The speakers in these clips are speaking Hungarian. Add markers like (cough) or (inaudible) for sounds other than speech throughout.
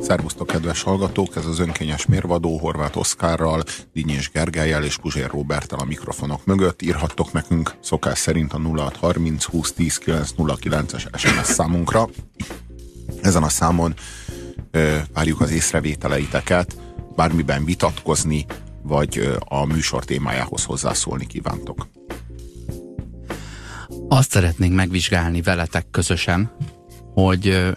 Szervusztok, kedves hallgatók! Ez az önkényes mérvadó Horváth Oszkárral, Dinyés Gergelyel és Puzsér Robertel a mikrofonok mögött. Írhattok nekünk szokás szerint a 0630 20 10 909-es SMS számunkra. Ezen a számon ö, várjuk az észrevételeiteket, bármiben vitatkozni, vagy a műsor témájához hozzászólni kívántok. Azt szeretnénk megvizsgálni veletek közösen, hogy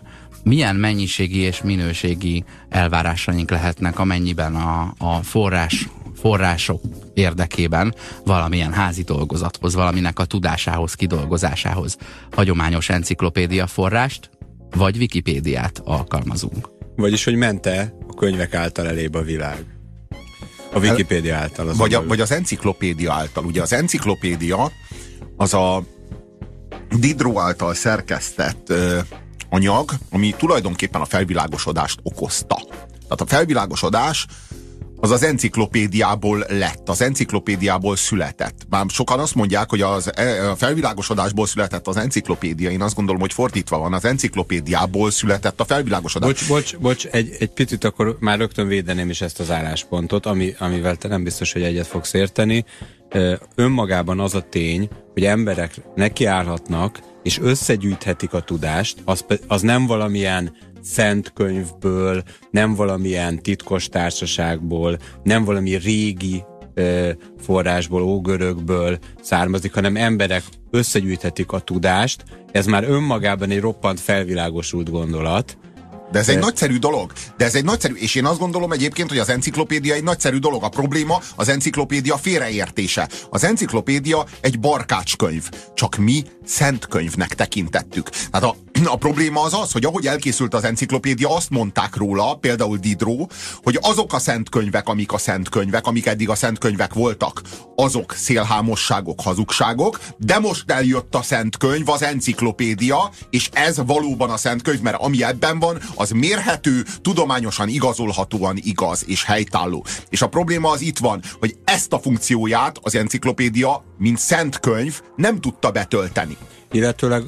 milyen mennyiségi és minőségi elvárásaink lehetnek, amennyiben a, a forrás, források érdekében valamilyen házi dolgozathoz, valaminek a tudásához, kidolgozásához hagyományos enciklopédia forrást, vagy Wikipédiát alkalmazunk. Vagyis, hogy mente a könyvek által elébb a világ. A Wikipédia által. Az vagy, a, vagy az enciklopédia által. Ugye az enciklopédia az a Diderot által szerkesztett ö, anyag, ami tulajdonképpen a felvilágosodást okozta. Tehát a felvilágosodás az az enciklopédiából lett, az enciklopédiából született. Bár sokan azt mondják, hogy az, e, a felvilágosodásból született az enciklopédia, én azt gondolom, hogy fordítva van, az enciklopédiából született a felvilágosodás. Bocs, bocs, bocs egy, egy picit akkor már rögtön védeném is ezt az álláspontot, ami, amivel te nem biztos, hogy egyet fogsz érteni. Önmagában az a tény, hogy emberek nekiállhatnak, és összegyűjthetik a tudást, az, az nem valamilyen szent könyvből, nem valamilyen titkos társaságból, nem valami régi ö, forrásból, ógörökből származik, hanem emberek összegyűjthetik a tudást. Ez már önmagában egy roppant felvilágosult gondolat, de ez egy nagyszerű dolog. De ez egy nagyszerű, és én azt gondolom egyébként, hogy az enciklopédia egy nagyszerű dolog. A probléma az enciklopédia félreértése. Az enciklopédia egy barkácskönyv. Csak mi szent könyvnek tekintettük. Tehát a, a probléma az az, hogy ahogy elkészült az enciklopédia, azt mondták róla, például Diderot, hogy azok a szent könyvek, amik a szent könyvek, amik eddig a szent könyvek voltak, azok szélhámosságok, hazugságok, de most eljött a szent könyv, az enciklopédia, és ez valóban a szent könyv, mert ami ebben van, az mérhető, tudományosan igazolhatóan igaz és helytálló. És a probléma az itt van, hogy ezt a funkcióját az enciklopédia, mint szent könyv nem tudta betölteni. Illetőleg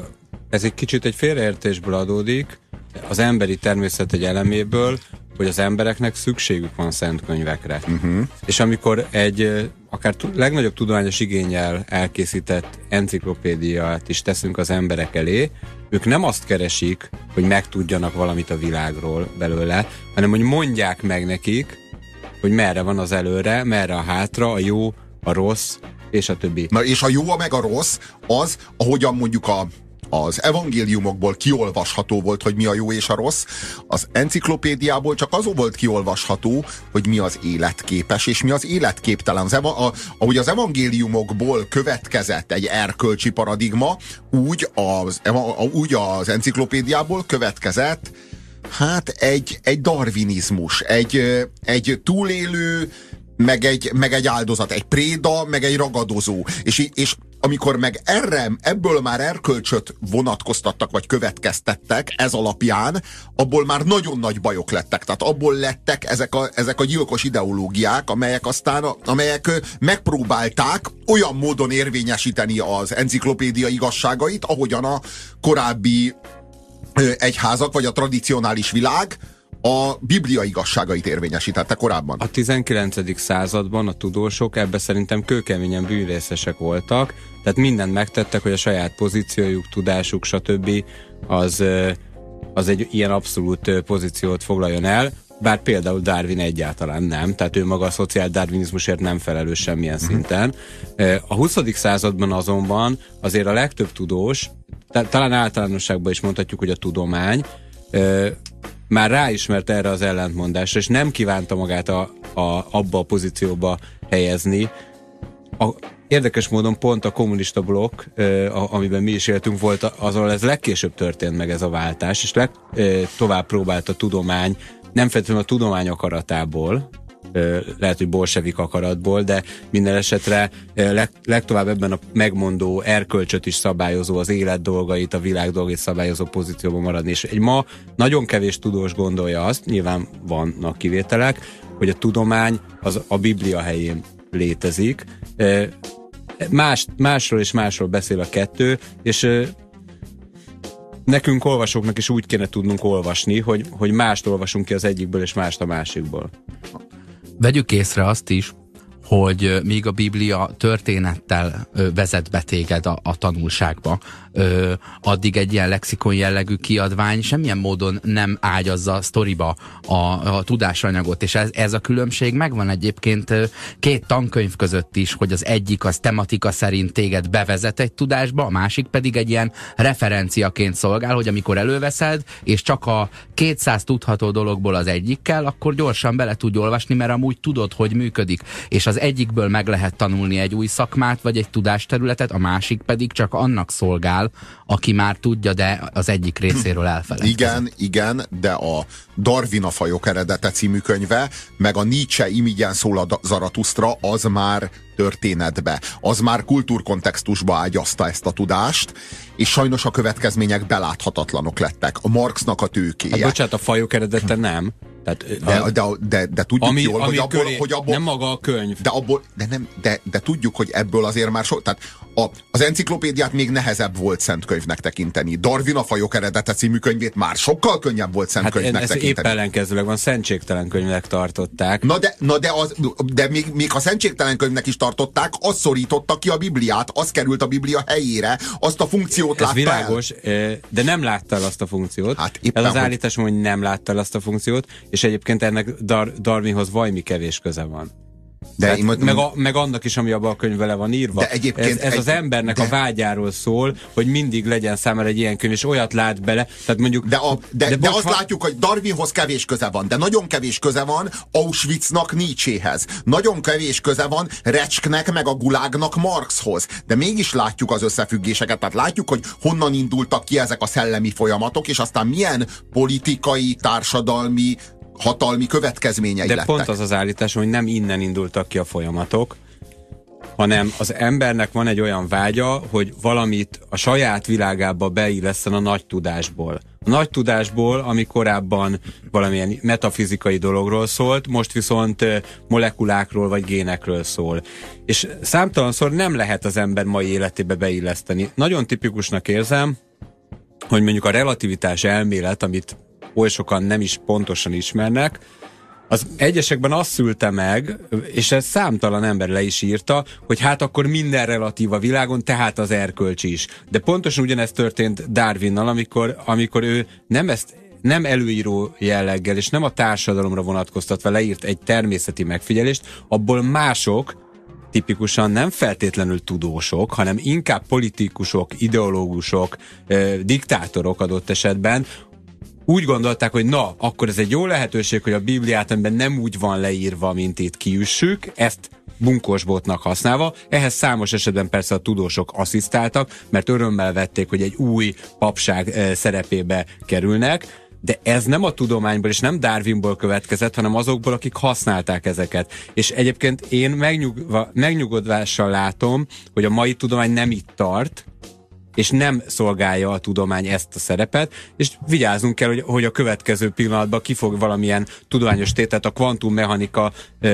ez egy kicsit egy félreértésből adódik, az emberi természet egy eleméből, hogy az embereknek szükségük van szent könyvekre. Uh-huh. És amikor egy akár legnagyobb tudományos igényel elkészített enciklopédiát is teszünk az emberek elé, ők nem azt keresik, hogy megtudjanak valamit a világról belőle, hanem hogy mondják meg nekik, hogy merre van az előre, merre a hátra, a jó, a rossz, és a többi. Na és a jó, meg a rossz, az, ahogyan mondjuk a az evangéliumokból kiolvasható volt, hogy mi a jó és a rossz, az enciklopédiából csak az volt kiolvasható, hogy mi az életképes és mi az életképtelen. Az eva, a, ahogy az evangéliumokból következett egy erkölcsi paradigma, úgy az, úgy az enciklopédiából következett hát egy, egy darwinizmus, egy, egy túlélő, meg egy, meg egy áldozat, egy préda, meg egy ragadozó. És, és amikor meg erre, ebből már erkölcsöt vonatkoztattak, vagy következtettek ez alapján, abból már nagyon nagy bajok lettek. Tehát abból lettek ezek a, ezek a gyilkos ideológiák, amelyek aztán, amelyek megpróbálták olyan módon érvényesíteni az enciklopédia igazságait, ahogyan a korábbi egyházak, vagy a tradicionális világ, a Biblia igazságait érvényesítette korábban. A 19. században a tudósok ebbe szerintem kőkeményen bűnrészesek voltak, tehát mindent megtettek, hogy a saját pozíciójuk, tudásuk, stb. az, az egy ilyen abszolút pozíciót foglaljon el, bár például Darwin egyáltalán nem, tehát ő maga a szociál darwinizmusért nem felelős semmilyen uh-huh. szinten. A 20. században azonban azért a legtöbb tudós, talán általánosságban is mondhatjuk, hogy a tudomány már ráismert erre az ellentmondásra, és nem kívánta magát a, a, abba a pozícióba helyezni. A, érdekes módon pont a kommunista blokk, a, amiben mi is éltünk, volt azon ez legkésőbb történt meg ez a váltás, és leg, tovább próbált a tudomány, nem feltétlenül a tudomány akaratából, lehet, hogy bolsevik akaratból, de minden esetre leg, legtovább ebben a megmondó erkölcsöt is szabályozó, az élet dolgait, a világ dolgait szabályozó pozícióban maradni. És egy ma nagyon kevés tudós gondolja azt, nyilván vannak kivételek, hogy a tudomány az a Biblia helyén létezik. Más, másról és másról beszél a kettő, és nekünk olvasóknak is úgy kéne tudnunk olvasni, hogy, hogy mást olvasunk ki az egyikből, és mást a másikból. Vegyük észre azt is, hogy míg a Biblia történettel vezet be téged a, a tanulságba, ö, addig egy ilyen lexikon jellegű kiadvány semmilyen módon nem ágyazza sztoriba a, a tudásanyagot, és ez, ez a különbség megvan egyébként két tankönyv között is, hogy az egyik az tematika szerint téged bevezet egy tudásba, a másik pedig egy ilyen referenciaként szolgál, hogy amikor előveszed, és csak a 200 tudható dologból az egyikkel, akkor gyorsan bele tudj olvasni, mert amúgy tudod, hogy működik. És az egyikből meg lehet tanulni egy új szakmát, vagy egy tudásterületet, a másik pedig csak annak szolgál, aki már tudja, de az egyik részéről elfelejt. Igen, igen, de a Darwin a fajok eredete című könyve, meg a Nietzsche imigyen szól a Zaratusztra, az már történetbe, az már kultúrkontextusba ágyazta ezt a tudást, és sajnos a következmények beláthatatlanok lettek. A Marxnak a tőkéje. Hát bocsánat, a fajok eredete nem. Tehát, de, a, de, de, de tudjuk ami, jól, ami hogy, abból, hogy abból... Nem maga a könyv. De, abból, de, nem, de, de tudjuk, hogy ebből azért már so... Tehát a, az enciklopédiát még nehezebb volt szent könyvnek tekinteni. Darwin a fajok eredete című könyvét már sokkal könnyebb volt szent hát könyvnek ez tekinteni. épp ellenkezőleg van, szentségtelen könyvnek tartották. Na de, na de, az, de még, még ha szentségtelen könyvnek is tartották, az szorította ki a Bibliát, az került a Biblia helyére, azt a funkciót ez látta világos, el. de nem látta el azt a funkciót. Hát éppen, ez az állítás, hogy nem látta el azt a funkciót, és egyébként ennek Dar Darwinhoz vajmi kevés köze van. De Tehát, mondtam, meg, a, meg annak is, ami abban a könyvben le van írva. De egyébként ez, ez egy, az embernek de, a vágyáról szól, hogy mindig legyen számára egy ilyen könyv, és olyat lát bele. Tehát mondjuk, de, a, de, de, de azt ha... látjuk, hogy Darwinhoz kevés köze van, de nagyon kevés köze van Auschwitznak Nietzséhez. Nagyon kevés köze van Recsknek meg a Gulágnak Marxhoz. De mégis látjuk az összefüggéseket, tehát látjuk, hogy honnan indultak ki ezek a szellemi folyamatok, és aztán milyen politikai, társadalmi, hatalmi következményei De lettek. pont az az állítás, hogy nem innen indultak ki a folyamatok, hanem az embernek van egy olyan vágya, hogy valamit a saját világába beilleszten a nagy tudásból. A nagy tudásból, ami korábban valamilyen metafizikai dologról szólt, most viszont molekulákról vagy génekről szól. És számtalanszor nem lehet az ember mai életébe beilleszteni. Nagyon tipikusnak érzem, hogy mondjuk a relativitás elmélet, amit oly sokan nem is pontosan ismernek, az egyesekben azt szülte meg, és ez számtalan ember le is írta, hogy hát akkor minden relatív a világon, tehát az erkölcs is. De pontosan ugyanezt történt Darwinnal, amikor, amikor ő nem ezt nem előíró jelleggel, és nem a társadalomra vonatkoztatva leírt egy természeti megfigyelést, abból mások, tipikusan nem feltétlenül tudósok, hanem inkább politikusok, ideológusok, diktátorok adott esetben úgy gondolták, hogy na, akkor ez egy jó lehetőség, hogy a Bibliát, amiben nem úgy van leírva, mint itt kiüssük, ezt bunkosbotnak használva. Ehhez számos esetben persze a tudósok asszisztáltak, mert örömmel vették, hogy egy új papság e, szerepébe kerülnek, de ez nem a tudományból és nem Darwinból következett, hanem azokból, akik használták ezeket. És egyébként én megnyugva, megnyugodvással látom, hogy a mai tudomány nem itt tart, és nem szolgálja a tudomány ezt a szerepet, és vigyázzunk kell, hogy, hogy a következő pillanatban ki fog valamilyen tudományos tétet, a kvantummechanika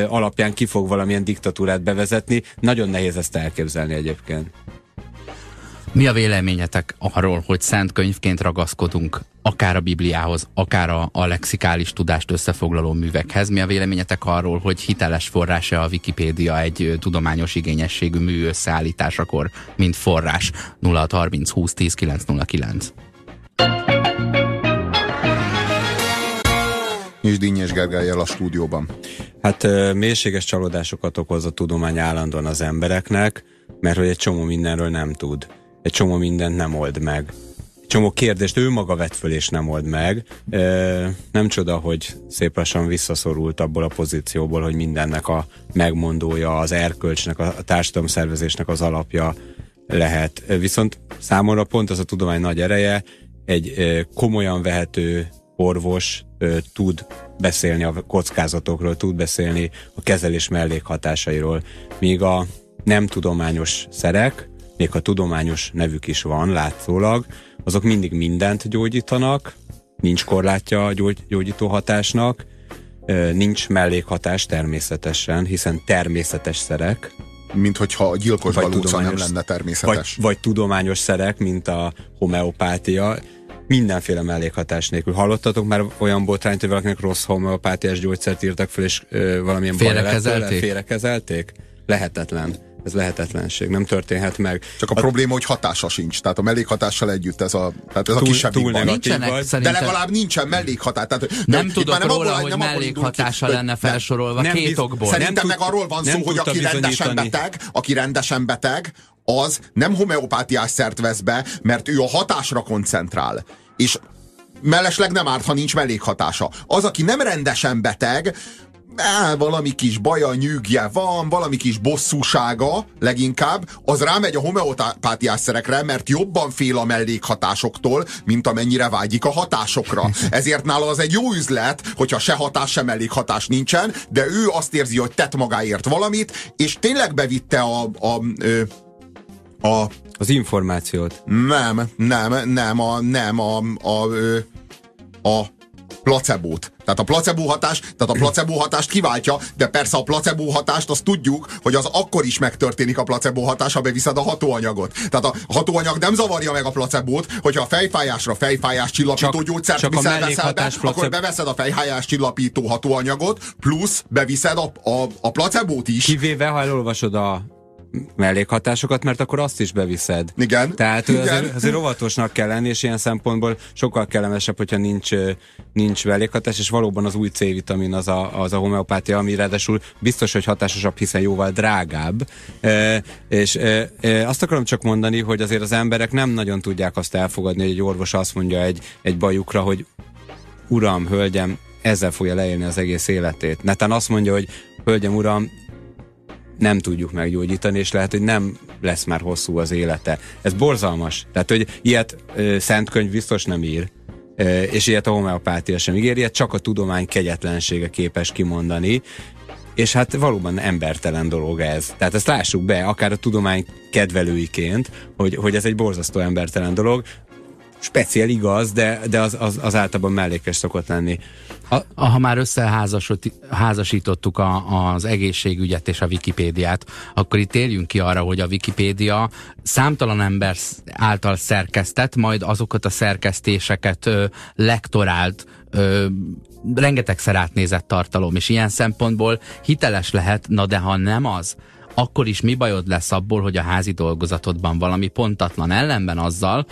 alapján ki fog valamilyen diktatúrát bevezetni. Nagyon nehéz ezt elképzelni egyébként. Mi a véleményetek arról, hogy szent könyvként ragaszkodunk akár a Bibliához, akár a, a lexikális tudást összefoglaló művekhez? Mi a véleményetek arról, hogy hiteles forrása a Wikipédia egy tudományos igényességű mű összeállításakor, mint forrás 0630 20 10 909? És Dinnyes Gergelyel a stúdióban. Hát mélységes csalódásokat okoz a tudomány állandóan az embereknek, mert hogy egy csomó mindenről nem tud egy csomó mindent nem old meg. Csomó kérdést ő maga vett föl és nem old meg. Nem csoda, hogy szép lassan visszaszorult abból a pozícióból, hogy mindennek a megmondója, az erkölcsnek, a társadalomszervezésnek az alapja lehet. Viszont számomra pont az a tudomány nagy ereje, egy komolyan vehető orvos tud beszélni a kockázatokról, tud beszélni a kezelés mellékhatásairól, míg a nem tudományos szerek, még ha tudományos nevük is van látszólag, azok mindig mindent gyógyítanak, nincs korlátja a gyógy, gyógyító hatásnak, nincs mellékhatás természetesen, hiszen természetes szerek. Mint hogyha a gyilkos vagy nem lenne természetes. Vagy, vagy tudományos szerek, mint a homeopátia. mindenféle mellékhatás nélkül. Hallottatok már olyan botrányt, hogy valakinek rossz homeopátiás gyógyszert írtak fel, és ö, valamilyen Félrekezelték? Félrekezelték? Lehetetlen. Ez lehetetlenség, nem történhet meg. Csak a, a probléma, hogy hatása sincs. Tehát a mellékhatással együtt ez a, tehát ez Túl- a kisebb túl Nincsenek vagy. De legalább nincsen mellékhatás. Tehát, Nem itt tudok már róla, abból- hogy nem mellékhatása indul lenne felsorolva nem két okból. szerint- Szerintem meg arról van nem szó, hogy aki rendesen beteg, aki rendesen beteg, az nem homeopátiás szert vesz be, mert ő a hatásra koncentrál. És mellesleg nem árt, ha nincs mellékhatása. Az, aki nem rendesen beteg, á, valami kis baja, nyűgje van, valami kis bosszúsága leginkább, az rámegy a homeopátiás szerekre, mert jobban fél a mellékhatásoktól, mint amennyire vágyik a hatásokra. (laughs) Ezért nála az egy jó üzlet, hogyha se hatás, se mellékhatás nincsen, de ő azt érzi, hogy tett magáért valamit, és tényleg bevitte a, a, ö, a Az információt. nem, nem, nem, a, nem, a, a, ö, a placebót. Tehát a placebo hatás, tehát a placebo hatást kiváltja, de persze a placebo hatást azt tudjuk, hogy az akkor is megtörténik a placebo hatás, ha beviszed a hatóanyagot. Tehát a hatóanyag nem zavarja meg a placebót, hogyha a fejfájásra fejfájás csillapító Csak- gyógyszert csak viszel, veszel be, mellékhatás akkor placebo- beveszed a fejfájás csillapító hatóanyagot, plusz beviszed a, a, a placebót is. Kivéve, ha elolvasod a mellékhatásokat, mert akkor azt is beviszed. Igen. Tehát Igen. azért, azért óvatosnak kell lenni, és ilyen szempontból sokkal kellemesebb, hogyha nincs, nincs mellékhatás, és valóban az új C-vitamin az a, az a homeopátia, ami ráadásul biztos, hogy hatásosabb, hiszen jóval drágább. E, és e, e, azt akarom csak mondani, hogy azért az emberek nem nagyon tudják azt elfogadni, hogy egy orvos azt mondja egy, egy bajukra, hogy uram, hölgyem, ezzel fogja leélni az egész életét. Netán azt mondja, hogy hölgyem, uram, nem tudjuk meggyógyítani, és lehet, hogy nem lesz már hosszú az élete. Ez borzalmas. Tehát, hogy ilyet ö, Szentkönyv biztos nem ír, ö, és ilyet a homeopátia sem ígér, ilyet csak a tudomány kegyetlensége képes kimondani, és hát valóban embertelen dolog ez. Tehát ezt lássuk be, akár a tudomány kedvelőiként, hogy, hogy ez egy borzasztó embertelen dolog, speciál igaz, de, de az, az, az általában mellékes szokott lenni. A, Ha már összeházasítottuk a, az egészségügyet és a Wikipédiát, akkor itt térjünk ki arra, hogy a Wikipédia számtalan ember által szerkesztett, majd azokat a szerkesztéseket ö, lektorált, ö, rengetegszer átnézett tartalom, és ilyen szempontból hiteles lehet, na de ha nem az, akkor is mi bajod lesz abból, hogy a házi dolgozatodban valami pontatlan ellenben azzal,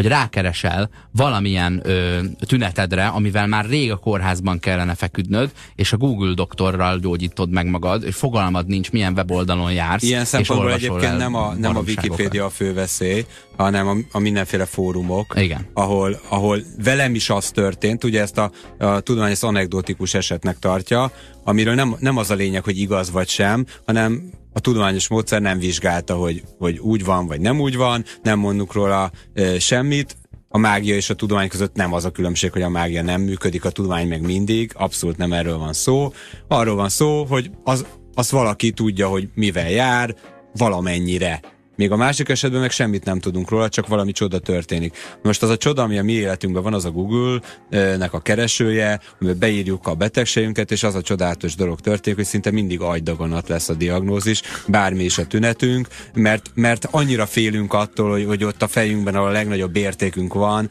hogy rákeresel valamilyen ö, tünetedre, amivel már rég a kórházban kellene feküdnöd, és a Google doktorral gyógyítod meg magad, és fogalmad nincs, milyen weboldalon jársz. Ilyen szempontból egyébként nem a, nem a. Wikipédia a fő veszély, hanem a, a mindenféle fórumok, Igen. ahol, ahol velem is az történt, ugye ezt a, a tudomány ezt anekdotikus esetnek tartja, amiről nem, nem az a lényeg, hogy igaz vagy sem, hanem a tudományos módszer nem vizsgálta, hogy, hogy úgy van, vagy nem úgy van, nem mondunk róla e, semmit, a mágia és a tudomány között nem az a különbség, hogy a mágia nem működik, a tudomány meg mindig, abszolút nem erről van szó. Arról van szó, hogy az, az valaki tudja, hogy mivel jár, valamennyire. Még a másik esetben meg semmit nem tudunk róla, csak valami csoda történik. Most az a csoda, ami a mi életünkben van, az a Google-nek a keresője, amiben beírjuk a betegségünket, és az a csodálatos dolog történik, hogy szinte mindig agydaganat lesz a diagnózis, bármi is a tünetünk, mert, mert annyira félünk attól, hogy, hogy ott a fejünkben, ahol a legnagyobb értékünk van,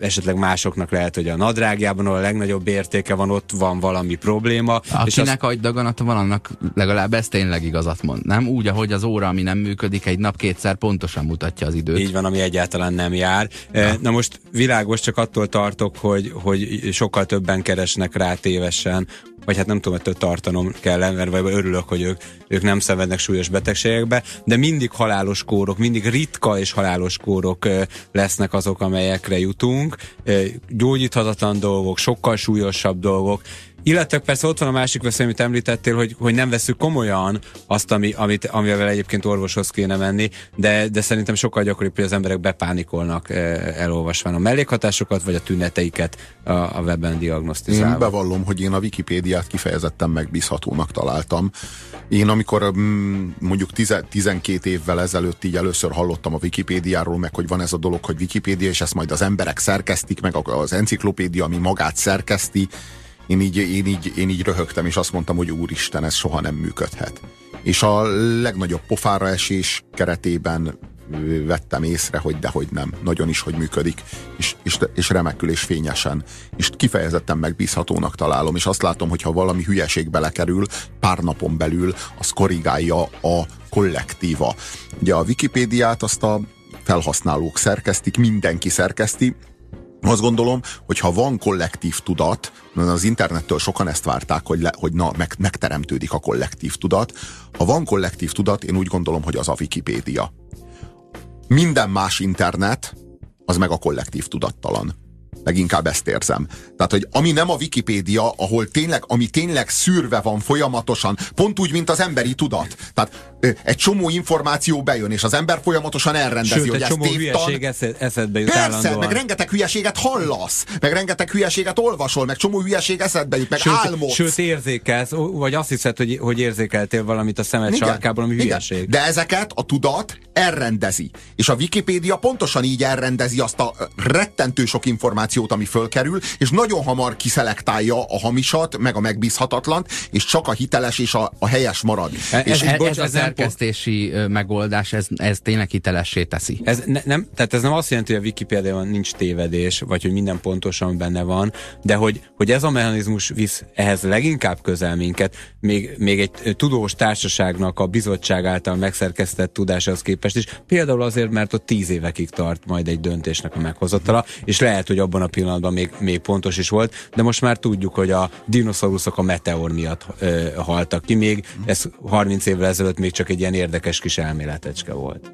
esetleg másoknak lehet, hogy a nadrágjában, ahol a legnagyobb értéke van, ott van valami probléma. és azt- Akinek agydaganata van, annak legalább ez tényleg igazat mond. Nem úgy, ahogy az óra, ami nem működik, egy nap kétszer pontosan mutatja az időt. Így van, ami egyáltalán nem jár. Na, Na most világos, csak attól tartok, hogy, hogy sokkal többen keresnek rá tévesen, vagy hát nem tudom, ettől tartanom kell, mert vagy örülök, hogy ők, ők nem szenvednek súlyos betegségekbe, de mindig halálos kórok, mindig ritka és halálos kórok lesznek azok, amelyekre jutunk. Gyógyíthatatlan dolgok, sokkal súlyosabb dolgok, illetve persze ott van a másik veszély, amit említettél, hogy, hogy nem veszük komolyan azt, ami, amit, amivel egyébként orvoshoz kéne menni, de, de szerintem sokkal gyakoribb, hogy az emberek bepánikolnak eh, elolvasván a mellékhatásokat, vagy a tüneteiket a, a webben Én diagnosztizálva. bevallom, hogy én a Wikipédiát kifejezetten megbízhatónak találtam. Én amikor mm, mondjuk 10, 12 évvel ezelőtt így először hallottam a Wikipédiáról, meg hogy van ez a dolog, hogy Wikipédia, és ezt majd az emberek szerkesztik, meg az enciklopédia, ami magát szerkeszti, én így, én, így, én így röhögtem, és azt mondtam, hogy úristen, ez soha nem működhet. És a legnagyobb pofára esés keretében vettem észre, hogy dehogy nem, nagyon is, hogy működik, és, és, és remekül és fényesen, és kifejezetten megbízhatónak találom, és azt látom, hogy ha valami hülyeség belekerül, pár napon belül az korrigálja a kollektíva. Ugye a Wikipédiát azt a felhasználók szerkesztik, mindenki szerkeszti, azt gondolom, hogy ha van kollektív tudat, az internettől sokan ezt várták, hogy, le, hogy na, meg, megteremtődik a kollektív tudat. Ha van kollektív tudat, én úgy gondolom, hogy az a Wikipédia. Minden más internet, az meg a kollektív tudattalan. Leginkább ezt érzem. Tehát, hogy ami nem a Wikipédia, ahol tényleg, ami tényleg szűrve van folyamatosan, pont úgy, mint az emberi tudat. Tehát egy csomó információ bejön, és az ember folyamatosan elrendezi, Sőt, hogy egy csomó tévtan. hülyeség eszedbe jut Persze, állandóan. meg rengeteg hülyeséget hallasz, meg rengeteg hülyeséget olvasol, meg csomó hülyeség eszedbe jut, meg Sőt, álmodsz. sőt, érzékelsz, vagy azt hiszed, hogy, hogy érzékeltél valamit a szemed Igen, sarkában, ami igen. hülyeség. De ezeket a tudat elrendezi. És a Wikipédia pontosan így elrendezi azt a rettentő sok információt, ami fölkerül, és nagyon hamar kiszelektálja a hamisat, meg a megbízhatatlant, és csak a hiteles és a, a helyes marad. E- és Ez, ez, bocs, ez a ez szerkesztési ö, megoldás, ez, ez tényleg hitelessé teszi. Ez ne, nem, tehát ez nem azt jelenti, hogy a Wikipédiában nincs tévedés, vagy hogy minden pontosan benne van, de hogy, hogy ez a mechanizmus visz ehhez leginkább közel minket, még, még egy tudós társaságnak a bizottság által megszerkesztett tudáshoz képest is, például azért, mert ott tíz évekig tart majd egy döntésnek a meghozatala, és lehet, hogy abban a pillanatban még, még pontos is volt, de most már tudjuk, hogy a dinoszauruszok a meteor miatt ö, haltak ki, még ez 30 évvel ezelőtt még csak egy ilyen érdekes kis elméletecske volt.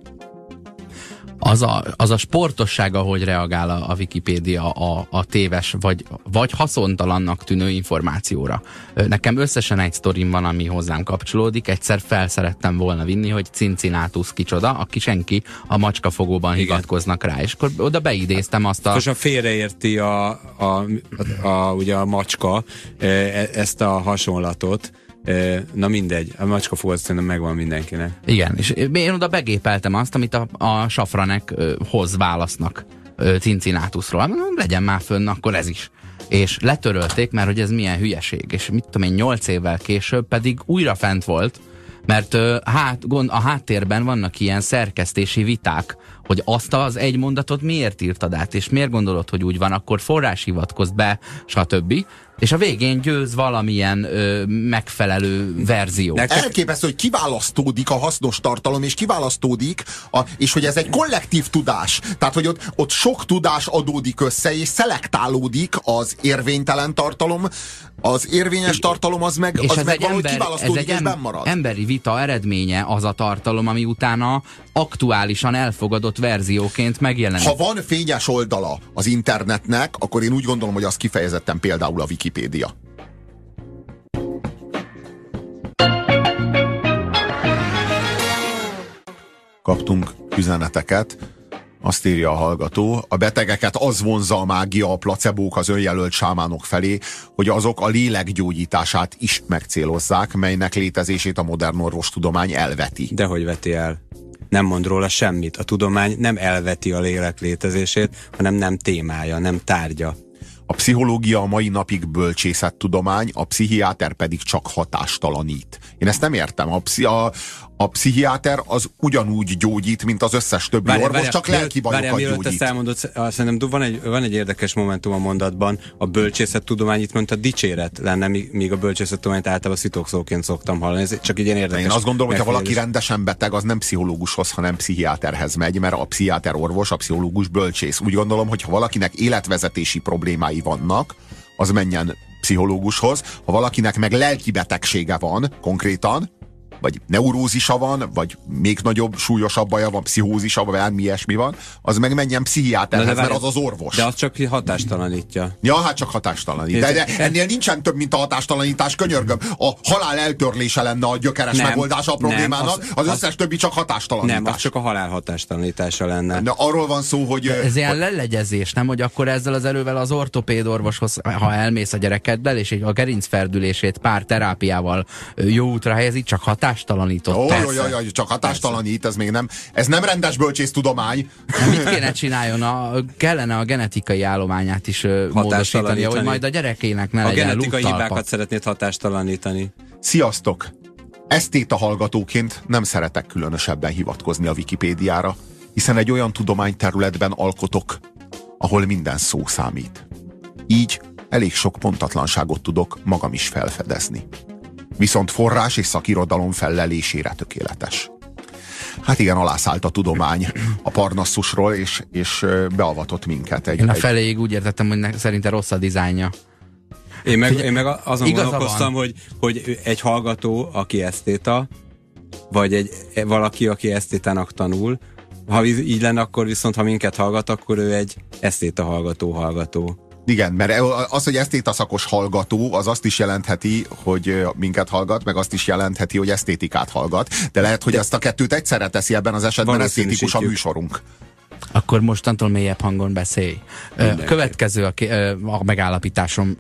Az a, az a sportosság, ahogy reagál a, a Wikipédia a, a téves vagy, vagy haszontalannak tűnő információra. Nekem összesen egy sztorim van, ami hozzám kapcsolódik. Egyszer felszerettem volna vinni, hogy Cincinnatus kicsoda, aki senki a macskafogóban Igen. hivatkoznak rá. És akkor oda beidéztem azt a... Most a félreérti a, a, a, a, ugye a macska e, e- ezt a hasonlatot. Na mindegy, a macska fogat szerintem megvan mindenkinek. Igen, és én oda begépeltem azt, amit a, a Safranek hoz válasznak Cincinnatusról. Mondom, legyen már fönn, akkor ez is. És letörölték, mert hogy ez milyen hülyeség. És mit tudom én, nyolc évvel később pedig újra fent volt, mert hát, gond, a háttérben vannak ilyen szerkesztési viták, hogy azt az egy mondatot miért írtad át, és miért gondolod, hogy úgy van, akkor forrás hivatkozz be, stb. És a végén győz valamilyen ö, megfelelő verzió. Elképesztő, hogy kiválasztódik a hasznos tartalom, és kiválasztódik, a, és hogy ez egy kollektív tudás. Tehát, hogy ott, ott sok tudás adódik össze, és szelektálódik az érvénytelen tartalom, az érvényes tartalom az meg, és az ez meg egy, valahogy ember, ez egy em, marad. emberi vita eredménye az a tartalom, ami utána aktuálisan elfogadott verzióként megjelenik. Ha van fényes oldala az internetnek, akkor én úgy gondolom, hogy az kifejezetten például a Wikipédia. Kaptunk üzeneteket, azt írja a hallgató, a betegeket az vonzza a mágia, a placebók az önjelölt sámánok felé, hogy azok a lélek gyógyítását is megcélozzák, melynek létezését a modern orvostudomány elveti. De hogy veti el? Nem mond róla semmit. A tudomány nem elveti a lélek létezését, hanem nem témája, nem tárgya. A pszichológia a mai napig bölcsészettudomány, a pszichiáter pedig csak hatástalanít. Én ezt nem értem. A, pszi, a, a pszichiáter az ugyanúgy gyógyít, mint az összes többi Várjál, orvos, várjál, csak lelki bajokat mielőtt gyógyít. ezt elmondod, sz- szerintem van egy, van egy érdekes momentum a mondatban. A bölcsészettudomány itt mondta dicséret lenne, míg, a bölcsészettudományt általában szitokszóként szoktam hallani. Ez csak egy ilyen De érdekes én azt gondolom, hogy ha valaki rendesen beteg, az nem pszichológushoz, hanem pszichiáterhez megy, mert a pszichiáter orvos, a pszichológus bölcsész. Úgy gondolom, hogy ha valakinek életvezetési problémái vannak, az menjen pszichológushoz. Ha valakinek meg lelki betegsége van konkrétan, vagy neurózisa van, vagy még nagyobb, súlyosabb baja van, pszichózisa, vagy bármi ilyesmi van, az meg menjen pszichiáterhez, mert az az orvos. De az csak hatástalanítja. Ja, hát csak hatástalanít. De, de ennél nincsen több, mint a hatástalanítás, könyörgöm. A halál eltörlése lenne a gyökeres Nem, megoldása a nem, problémának, az- az, az- összes többi csak hatástalanítás. Nem, az csak a halál hatástalanítása lenne. De arról van szó, hogy... Ez ilyen lelegyezés, nem? Hogy akkor ezzel az erővel az ortopéd orvoshoz, ha elmész a gyerekeddel, és egy a gerincferdülését pár terápiával jó útra helyezi, csak hatástalanított. Ó, jaj, jaj, csak hatástalanít, ez még nem, ez nem rendes bölcsésztudomány. Mit kéne csináljon? A, kellene a genetikai állományát is módosítani, hogy majd a gyerekének ne A legyen genetikai luktalpa. hibákat szeretnéd hatástalanítani. Sziasztok! Esztéta hallgatóként nem szeretek különösebben hivatkozni a Wikipédiára. hiszen egy olyan tudományterületben alkotok, ahol minden szó számít. Így elég sok pontatlanságot tudok magam is felfedezni. Viszont forrás és szakirodalom fellelésére tökéletes. Hát igen, alászállt a tudomány a Parnasszusról, és, és beavatott minket. Egy, Én a feléig úgy értettem, hogy szerinte rossz a dizájnja. Én meg, én meg azon gondolkoztam, hogy, hogy egy hallgató, aki esztéta, vagy egy valaki, aki esztétának tanul, ha így lenne, akkor viszont ha minket hallgat, akkor ő egy esztéta hallgató hallgató. Igen, mert az, hogy esztéta szakos hallgató, az azt is jelentheti, hogy minket hallgat, meg azt is jelentheti, hogy esztétikát hallgat. De lehet, hogy De... azt a kettőt egyszerre teszi ebben az esetben esztétikus a műsorunk. Akkor mostantól mélyebb hangon beszélj. Mindenki. Következő a, a megállapításom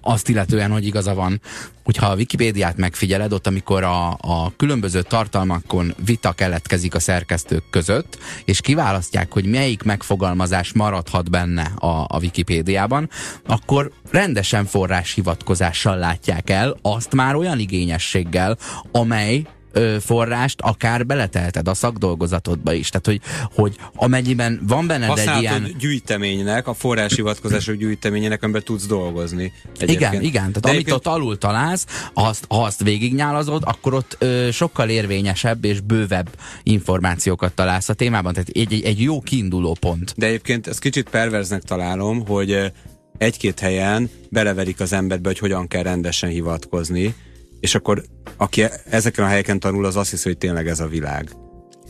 azt illetően, hogy igaza van, hogyha a Wikipédiát megfigyeled, ott amikor a, a különböző tartalmakon vita keletkezik a szerkesztők között, és kiválasztják, hogy melyik megfogalmazás maradhat benne a, a Wikipédiában, akkor rendesen forrás hivatkozással látják el, azt már olyan igényességgel, amely ö, forrást akár beletelted a szakdolgozatodba is. Tehát, hogy, hogy amennyiben van benned egy ilyen... gyűjteménynek, a forráshivatkozások gyűjteményének, amiben tudsz dolgozni. Egyébként. Igen, igen. Tehát De amit egyébként... ott alul találsz, azt, ha azt végignyálazod, akkor ott ö, sokkal érvényesebb és bővebb információkat találsz a témában. Tehát egy, egy, egy jó kiinduló pont. De egyébként ezt kicsit perverznek találom, hogy egy-két helyen beleverik az emberbe, hogy hogyan kell rendesen hivatkozni, és akkor aki ezeken a helyeken tanul, az azt hiszi, hogy tényleg ez a világ.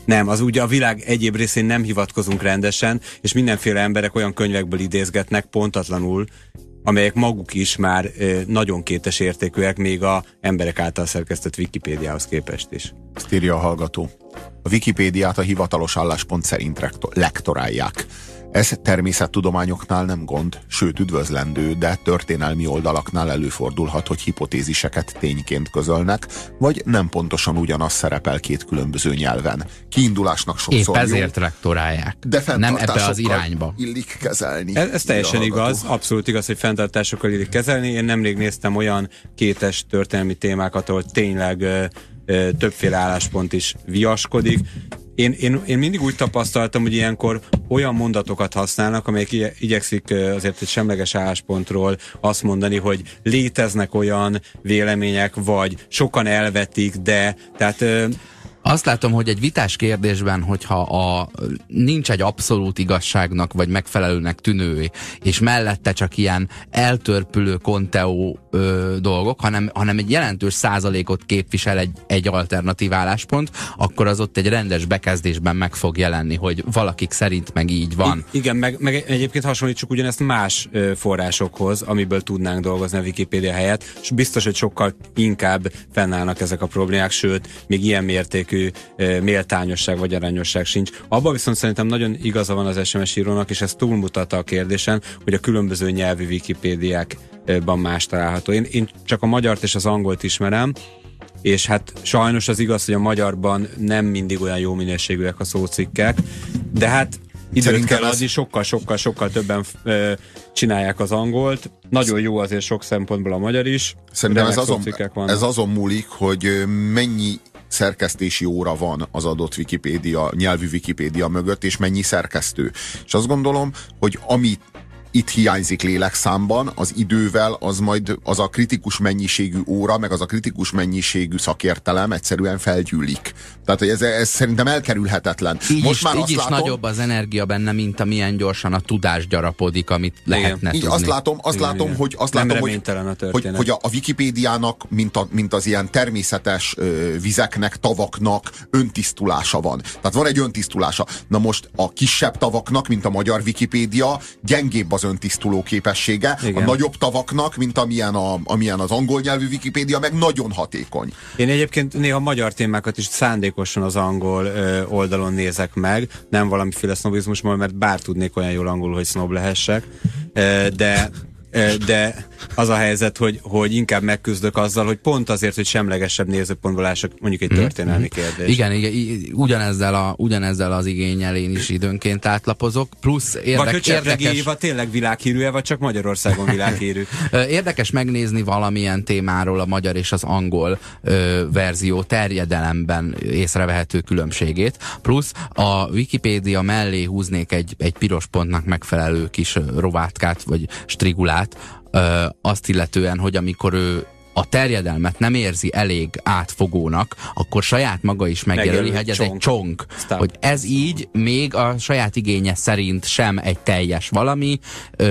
Nem, az ugye a világ egyéb részén nem hivatkozunk rendesen, és mindenféle emberek olyan könyvekből idézgetnek pontatlanul, amelyek maguk is már nagyon kétes értékűek, még a emberek által szerkesztett Wikipédiához képest is. Ezt írja a hallgató. A Wikipédiát a hivatalos álláspont szerint lektorálják. Ez természettudományoknál nem gond, sőt üdvözlendő, de történelmi oldalaknál előfordulhat, hogy hipotéziseket tényként közölnek, vagy nem pontosan ugyanaz szerepel két különböző nyelven. Kiindulásnak sokszor Épp ezért jó, rektorálják. De nem ebbe az irányba. illik kezelni. Ez, ez teljesen igaz, abszolút igaz, hogy fenntartásokkal illik kezelni. Én nemrég néztem olyan kétes történelmi témákat, ahol tényleg többféle álláspont is viaskodik én, én, én mindig úgy tapasztaltam, hogy ilyenkor olyan mondatokat használnak, amelyek igyekszik azért egy semleges álláspontról azt mondani, hogy léteznek olyan vélemények, vagy sokan elvetik, de tehát azt látom, hogy egy vitás kérdésben, hogyha a, nincs egy abszolút igazságnak, vagy megfelelőnek tűnő, és mellette csak ilyen eltörpülő konteó ö, dolgok, hanem, hanem egy jelentős százalékot képvisel egy, egy alternatív álláspont, akkor az ott egy rendes bekezdésben meg fog jelenni, hogy valakik szerint meg így van. I igen, meg, meg egyébként hasonlítsuk ugyanezt más ö, forrásokhoz, amiből tudnánk dolgozni a Wikipédia helyett, és biztos, hogy sokkal inkább fennállnak ezek a problémák, sőt, még ilyen mérték mértékű méltányosság vagy arányosság sincs. Abban viszont szerintem nagyon igaza van az SMS írónak, és ez túlmutat a kérdésen, hogy a különböző nyelvi Wikipédiákban más található. Én, én csak a magyart és az angolt ismerem, és hát sajnos az igaz, hogy a magyarban nem mindig olyan jó minőségűek a szócikkek, de hát időt kell adni, sokkal-sokkal-sokkal többen ö, csinálják az angolt. Nagyon jó azért sok szempontból a magyar is. Szerintem ez azon, ez azon múlik, hogy mennyi szerkesztési óra van az adott Wikipédia, nyelvű Wikipédia mögött, és mennyi szerkesztő. És azt gondolom, hogy amit itt hiányzik lélekszámban, az idővel az majd az a kritikus mennyiségű óra, meg az a kritikus mennyiségű szakértelem egyszerűen felgyűlik. Tehát, hogy ez, ez szerintem elkerülhetetlen. Így Most is, már így azt is látom, nagyobb az energia benne, mint amilyen gyorsan a tudás gyarapodik, amit Igen. lehetne Így tudni. azt látom, azt Igen, látom, hogy, azt látom, hogy, a hogy, hogy a, a Wikipédiának, mint, a, mint az ilyen természetes ö, vizeknek, tavaknak öntisztulása van. Tehát van egy öntisztulása. Na most a kisebb tavaknak, mint a magyar Wikipédia, gyengébb az az öntisztuló képessége. Igen. A nagyobb tavaknak, mint amilyen, a, amilyen az angol nyelvű Wikipédia, meg nagyon hatékony. Én egyébként néha magyar témákat is szándékosan az angol ö, oldalon nézek meg, nem valamiféle sznobizmusból, mert bár tudnék olyan jól angolul, hogy sznob lehessek, ö, de, ö, de az a helyzet, hogy, hogy inkább megküzdök azzal, hogy pont azért, hogy semlegesebb nézőpontból lássak mondjuk egy történelmi kérdés. Igen, igen, ugyanezzel, a, ugyanezzel az igényel én is időnként átlapozok, plusz érdek, vagy érdekes... Éva tényleg világhírű vagy csak Magyarországon (laughs) világhírű? érdekes megnézni valamilyen témáról a magyar és az angol ö, verzió terjedelemben észrevehető különbségét, plusz a Wikipédia mellé húznék egy, egy piros pontnak megfelelő kis rovátkát, vagy strigulát, ö, azt illetően, hogy amikor ő a terjedelmet nem érzi elég átfogónak, akkor saját maga is megjelöli, hogy ez csonk. egy csonk. Stop. Hogy ez így még a saját igénye szerint sem egy teljes valami.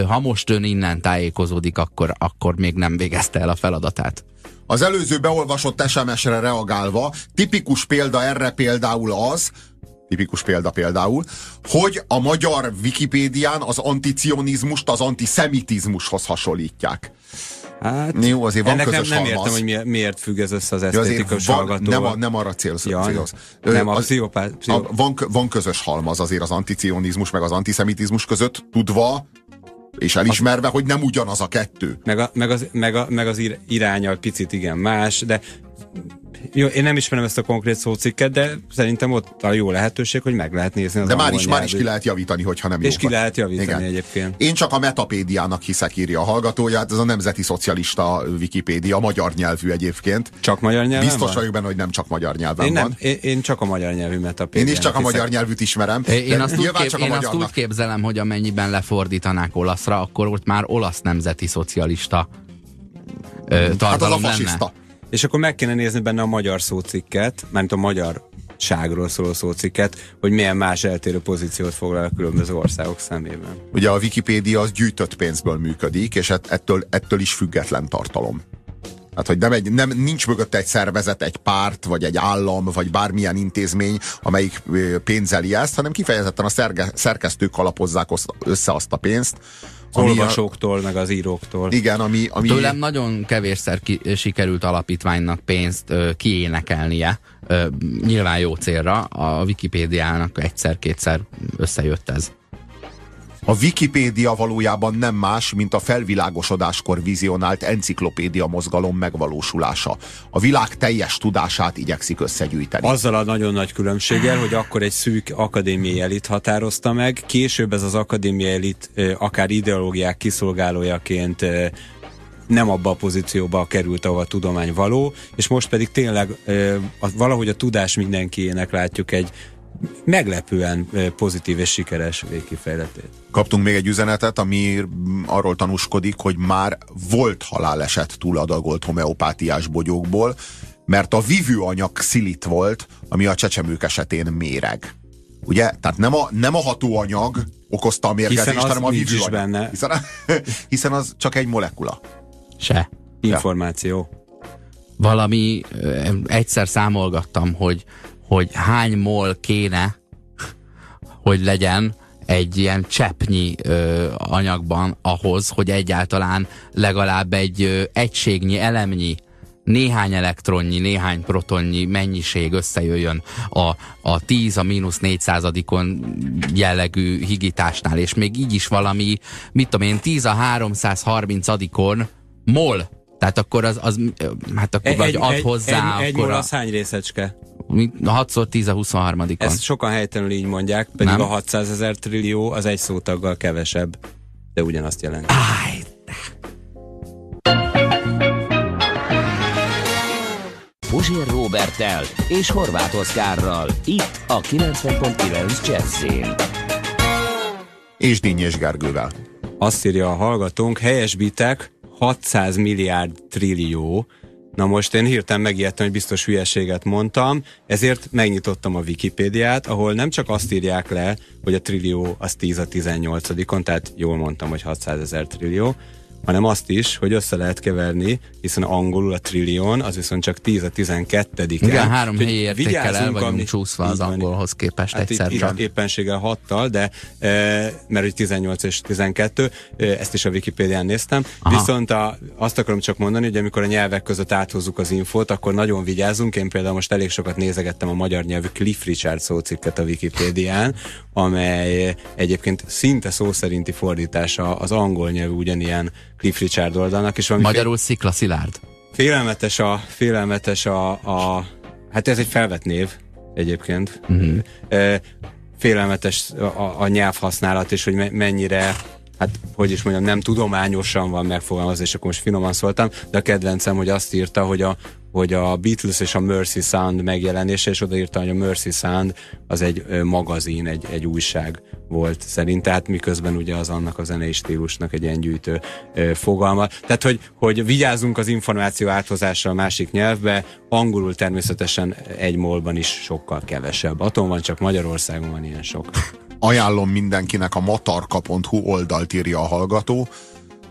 Ha most ön innen tájékozódik, akkor, akkor még nem végezte el a feladatát. Az előző beolvasott SMS-re reagálva, tipikus példa erre például az, tipikus példa például, hogy a magyar Wikipédián az anticionizmust az antiszemitizmushoz hasonlítják. Hát, Jó, azért van közös nem, nem értem, hogy miért, miért függ ez össze az esztétikus ja, Nem, a, nem arra célsz. Ja, célsz. Nem, a, pszichopát, a van, van közös halmaz azért az anticionizmus meg az antiszemitizmus között, tudva, és elismerve, hogy nem ugyanaz a kettő. Meg, a, meg, az, meg, a, meg az irányal picit igen más, de jó, én nem ismerem ezt a konkrét szócikket, de szerintem ott a jó lehetőség, hogy meg lehet nézni az De már is, már is ki lehet javítani, hogyha nem És ki lehet javítani Igen. egyébként. Én csak a metapédiának hiszek, írja a hallgatóját, ez a Nemzeti Szocialista Wikipédia, magyar nyelvű egyébként. Csak magyar nyelven Biztos vagyok benne, hogy nem csak magyar nyelven én nem, van. Én, én csak a magyar nyelvű metapédiának Én is csak a hiszek. magyar nyelvűt ismerem. Én, azt úgy, kép, én azt úgy képzelem, hogy amennyiben lefordítanák olaszra, akkor ott már olasz nemzeti szocialista tartalom hát az a fasiszta. lenne. És akkor meg kéne nézni benne a magyar szócikket, mert a magyar ságról szóló szócikket, hogy milyen más eltérő pozíciót foglal a különböző országok szemében. Ugye a Wikipédia az gyűjtött pénzből működik, és ettől, ettől is független tartalom. Hát, hogy nem egy, nem, nincs mögött egy szervezet, egy párt, vagy egy állam, vagy bármilyen intézmény, amelyik pénzeli ezt, hanem kifejezetten a szerge, szerkesztők alapozzák össze azt a pénzt, olvasóktól, a, meg az íróktól. Igen, ami... ami... Tőlem nagyon kevésszer ki, sikerült alapítványnak pénzt ö, kiénekelnie, ö, nyilván jó célra, a Wikipédiának egyszer-kétszer összejött ez. A Wikipédia valójában nem más, mint a felvilágosodáskor vizionált enciklopédia mozgalom megvalósulása. A világ teljes tudását igyekszik összegyűjteni. Azzal a nagyon nagy különbséggel, hogy akkor egy szűk akadémiai elit határozta meg, később ez az akadémiai elit akár ideológiák kiszolgálójaként nem abba a pozícióba került, ahol a tudomány való, és most pedig tényleg valahogy a tudás mindenkiének látjuk egy meglepően pozitív és sikeres végkifejletét. Kaptunk még egy üzenetet, ami arról tanúskodik, hogy már volt haláleset túladagolt homeopátiás bogyókból, mert a vívőanyag szilit volt, ami a csecsemők esetén méreg. Ugye? Tehát nem a, nem a hatóanyag okozta a mérgezést, hanem a vívőanyag. Benne. Hiszen, (laughs) hiszen az csak egy molekula. Se. Információ. Valami, egyszer számolgattam, hogy hogy hány mol kéne, hogy legyen egy ilyen cseppnyi ö, anyagban ahhoz, hogy egyáltalán legalább egy ö, egységnyi, elemnyi, néhány elektronnyi, néhány protonnyi mennyiség összejöjjön a, a 10 a mínusz 400-on jellegű higításnál, és még így is valami, mit tudom én, 10 a 330-on mol. Tehát akkor az, az hát akkor egy, vagy ad egy, hozzá. Egy, egy akkor mol az hány részecske? 6x10 a 23 -on. Ezt sokan helytelenül így mondják, pedig Nem? a 600 ezer trillió az egy szótaggal kevesebb, de ugyanazt jelenti. Áj, Puzsér Robertel és Horváth Oszkárral. Itt a 90.9 Jazzin. És Dinnyés Gergővel. Azt írja a hallgatónk, helyesbitek 600 milliárd trillió, Na most én hirtelen megijedtem, hogy biztos hülyeséget mondtam, ezért megnyitottam a Wikipédiát, ahol nem csak azt írják le, hogy a trillió az 10 a 18-on, tehát jól mondtam, hogy 600 ezer trillió, hanem azt is, hogy össze lehet keverni, hiszen angolul a trillion, az viszont csak 10 a 12 -en. Igen, három helyi értékkel el vagyunk ami, csúszva az angolhoz képest hát egyszer itt, itt éppenséggel hattal, de e, mert hogy 18 és 12, e, ezt is a Wikipédián néztem, Aha. viszont a, azt akarom csak mondani, hogy amikor a nyelvek között áthozzuk az infót, akkor nagyon vigyázunk. Én például most elég sokat nézegettem a magyar nyelvű Cliff Richard szócikket a Wikipédián, amely egyébként szinte szó szerinti fordítása az angol nyelvű ugyanilyen Cliff Richard oldalnak. És valami Magyarul Szikla Szilárd. Félelmetes a, félelmetes a, a, hát ez egy felvett név egyébként. Uh-huh. Félelmetes a, a nyelvhasználat, és hogy me, mennyire hát hogy is mondjam, nem tudományosan van megfogalmazva, és akkor most finoman szóltam, de a kedvencem, hogy azt írta, hogy a, hogy a Beatles és a Mercy Sound megjelenése, és odaírta, hogy a Mercy Sound az egy magazin, egy, egy újság volt szerint, tehát miközben ugye az annak a zenei stílusnak egy ilyen gyűjtő fogalma. Tehát, hogy, hogy vigyázzunk az információ áthozásra a másik nyelvbe, angolul természetesen egy molban is sokkal kevesebb. Atom van, csak Magyarországon van ilyen sok. Ajánlom mindenkinek a matarka.hu oldalt írja a hallgató.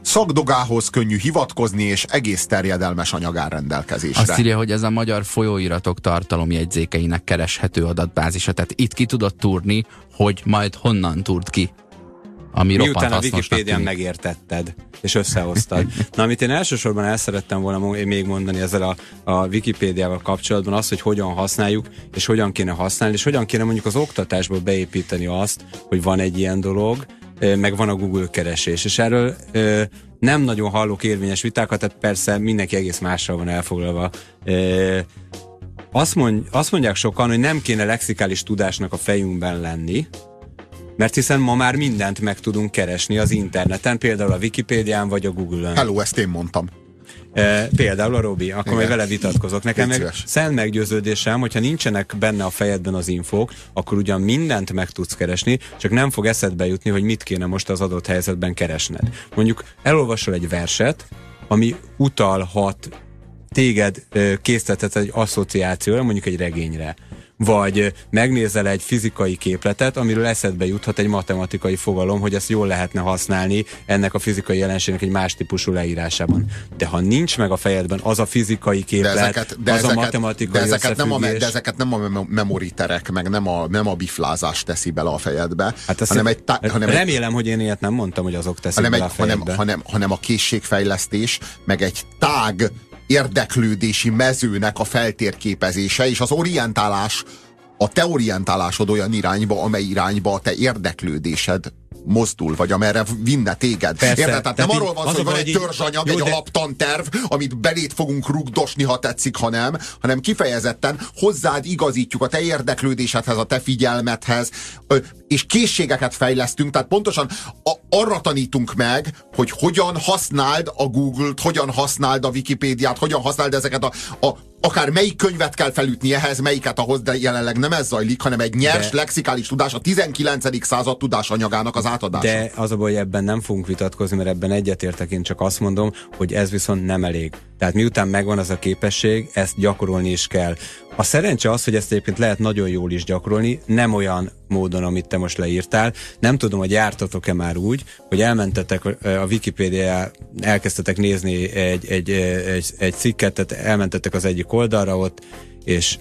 Szakdogához könnyű hivatkozni, és egész terjedelmes anyag áll rendelkezésre. Azt írja, hogy ez a magyar folyóiratok tartalomjegyzékeinek kereshető adatbázisa. Tehát itt ki tudott túrni, hogy majd honnan túrt ki. Ami Miután a Wikipédián megértetted, és összehoztad. (laughs) Na, amit én elsősorban el szerettem volna még mondani ezzel a, a Wikipédiával kapcsolatban, az, hogy hogyan használjuk, és hogyan kéne használni, és hogyan kéne mondjuk az oktatásba beépíteni azt, hogy van egy ilyen dolog, meg van a Google keresés, és erről nem nagyon hallok érvényes vitákat, tehát persze mindenki egész másra van elfoglalva. Azt, mond, azt mondják sokan, hogy nem kéne lexikális tudásnak a fejünkben lenni, mert hiszen ma már mindent meg tudunk keresni az interneten, például a Wikipédián vagy a Google-ön. Hello, ezt én mondtam. E, például a Robi, akkor majd vele vitatkozok. Nekem meg szent meggyőződésem, hogyha nincsenek benne a fejedben az infók, akkor ugyan mindent meg tudsz keresni, csak nem fog eszedbe jutni, hogy mit kéne most az adott helyzetben keresned. Mondjuk elolvasol egy verset, ami utalhat téged készített egy asszociációra, mondjuk egy regényre vagy megnézel egy fizikai képletet, amiről eszedbe juthat egy matematikai fogalom, hogy ezt jól lehetne használni ennek a fizikai jelenségnek egy más típusú leírásában. De ha nincs meg a fejedben az a fizikai képlet, de ezeket, de az ezeket, a matematikai de ezeket, nem a, de ezeket nem a memoriterek, meg nem a, nem a biflázás teszi bele a fejedbe, hát hanem egy, tá, hanem remélem, egy, hogy én ilyet nem mondtam, hogy azok teszik hanem bele egy, a fejedbe. Hanem, hanem, hanem a készségfejlesztés, meg egy tág érdeklődési mezőnek a feltérképezése, és az orientálás, a te orientálásod olyan irányba, amely irányba a te érdeklődésed mozdul, vagy amerre vinne téged. Persze, Érted? Tehát nem arról van szó, hogy van egy törzsanyag, jó, egy de... alaptanterv, amit belét fogunk rugdosni, ha tetszik, ha nem, hanem kifejezetten hozzád igazítjuk a te érdeklődésedhez, a te figyelmethez, és készségeket fejlesztünk, tehát pontosan a, arra tanítunk meg, hogy hogyan használd a Google-t, hogyan használd a Wikipédiát, hogyan használd ezeket a, a akár melyik könyvet kell felütni ehhez, melyiket ahhoz, de jelenleg nem ez zajlik, hanem egy nyers de, lexikális tudás, a 19. század tudásanyagának az átadása. De az a baj, hogy ebben nem fogunk vitatkozni, mert ebben egyetértek, én csak azt mondom, hogy ez viszont nem elég. Tehát miután megvan az a képesség, ezt gyakorolni is kell. A szerencse az, hogy ezt egyébként lehet nagyon jól is gyakorolni, nem olyan módon, amit te most leírtál. Nem tudom, hogy jártatok-e már úgy, hogy elmentetek a Wikipédia, elkezdtetek nézni egy, egy, egy, egy cikket, tehát elmentetek az egyik oldalra ott, és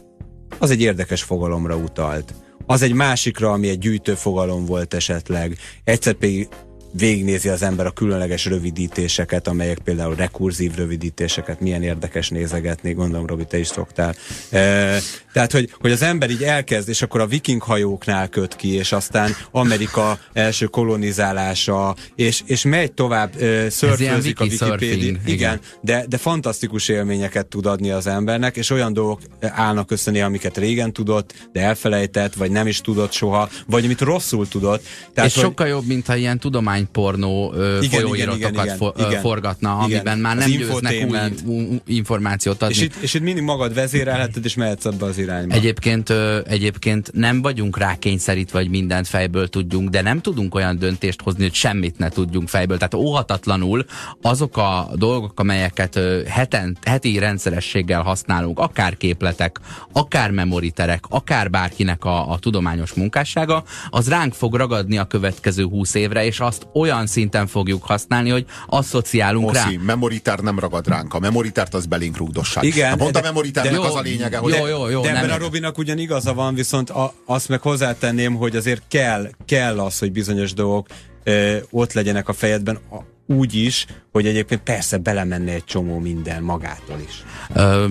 az egy érdekes fogalomra utalt. Az egy másikra, ami egy gyűjtő fogalom volt esetleg. Egyszer pedig végignézi az ember a különleges rövidítéseket, amelyek például rekurzív rövidítéseket, milyen érdekes nézegetni, gondolom Robi, te is szoktál. E, tehát, hogy, hogy az ember így elkezd, és akkor a viking hajóknál köt ki, és aztán Amerika első kolonizálása, és, és megy tovább, e, szörfőzik a Wikipédia. Igen, igen, de, de fantasztikus élményeket tud adni az embernek, és olyan dolgok állnak össze néha, amiket régen tudott, de elfelejtett, vagy nem is tudott soha, vagy amit rosszul tudott. Tehát, és hogy... sokkal jobb, mintha ilyen tudomány pornó folyóiratokat for, igen, forgatna, igen. amiben már nem győznek új információt adni. És itt, és itt mindig magad vezérelheted, és mehetsz abba az irányba. Egyébként, ö, egyébként nem vagyunk rá kényszerítve, vagy mindent fejből tudjunk, de nem tudunk olyan döntést hozni, hogy semmit ne tudjunk fejből. Tehát óhatatlanul azok a dolgok, amelyeket ö, heten, heti rendszerességgel használunk, akár képletek, akár memoriterek, akár bárkinek a, a tudományos munkássága, az ránk fog ragadni a következő húsz évre, és azt olyan szinten fogjuk használni, hogy asszociálunk Oszi, rá. memoritár nem ragad ránk. A memoritárt az belénk rúgdosság. Igen. Hát pont de, a memoritárnak az a lényege, hogy... Jó, jó, jó, de ebben a Robinak ugyan igaza van, viszont a, azt meg hozzátenném, hogy azért kell, kell az, hogy bizonyos dolgok ö, ott legyenek a fejedben, a, úgy is, hogy egyébként persze belemenne egy csomó minden magától is. Ö,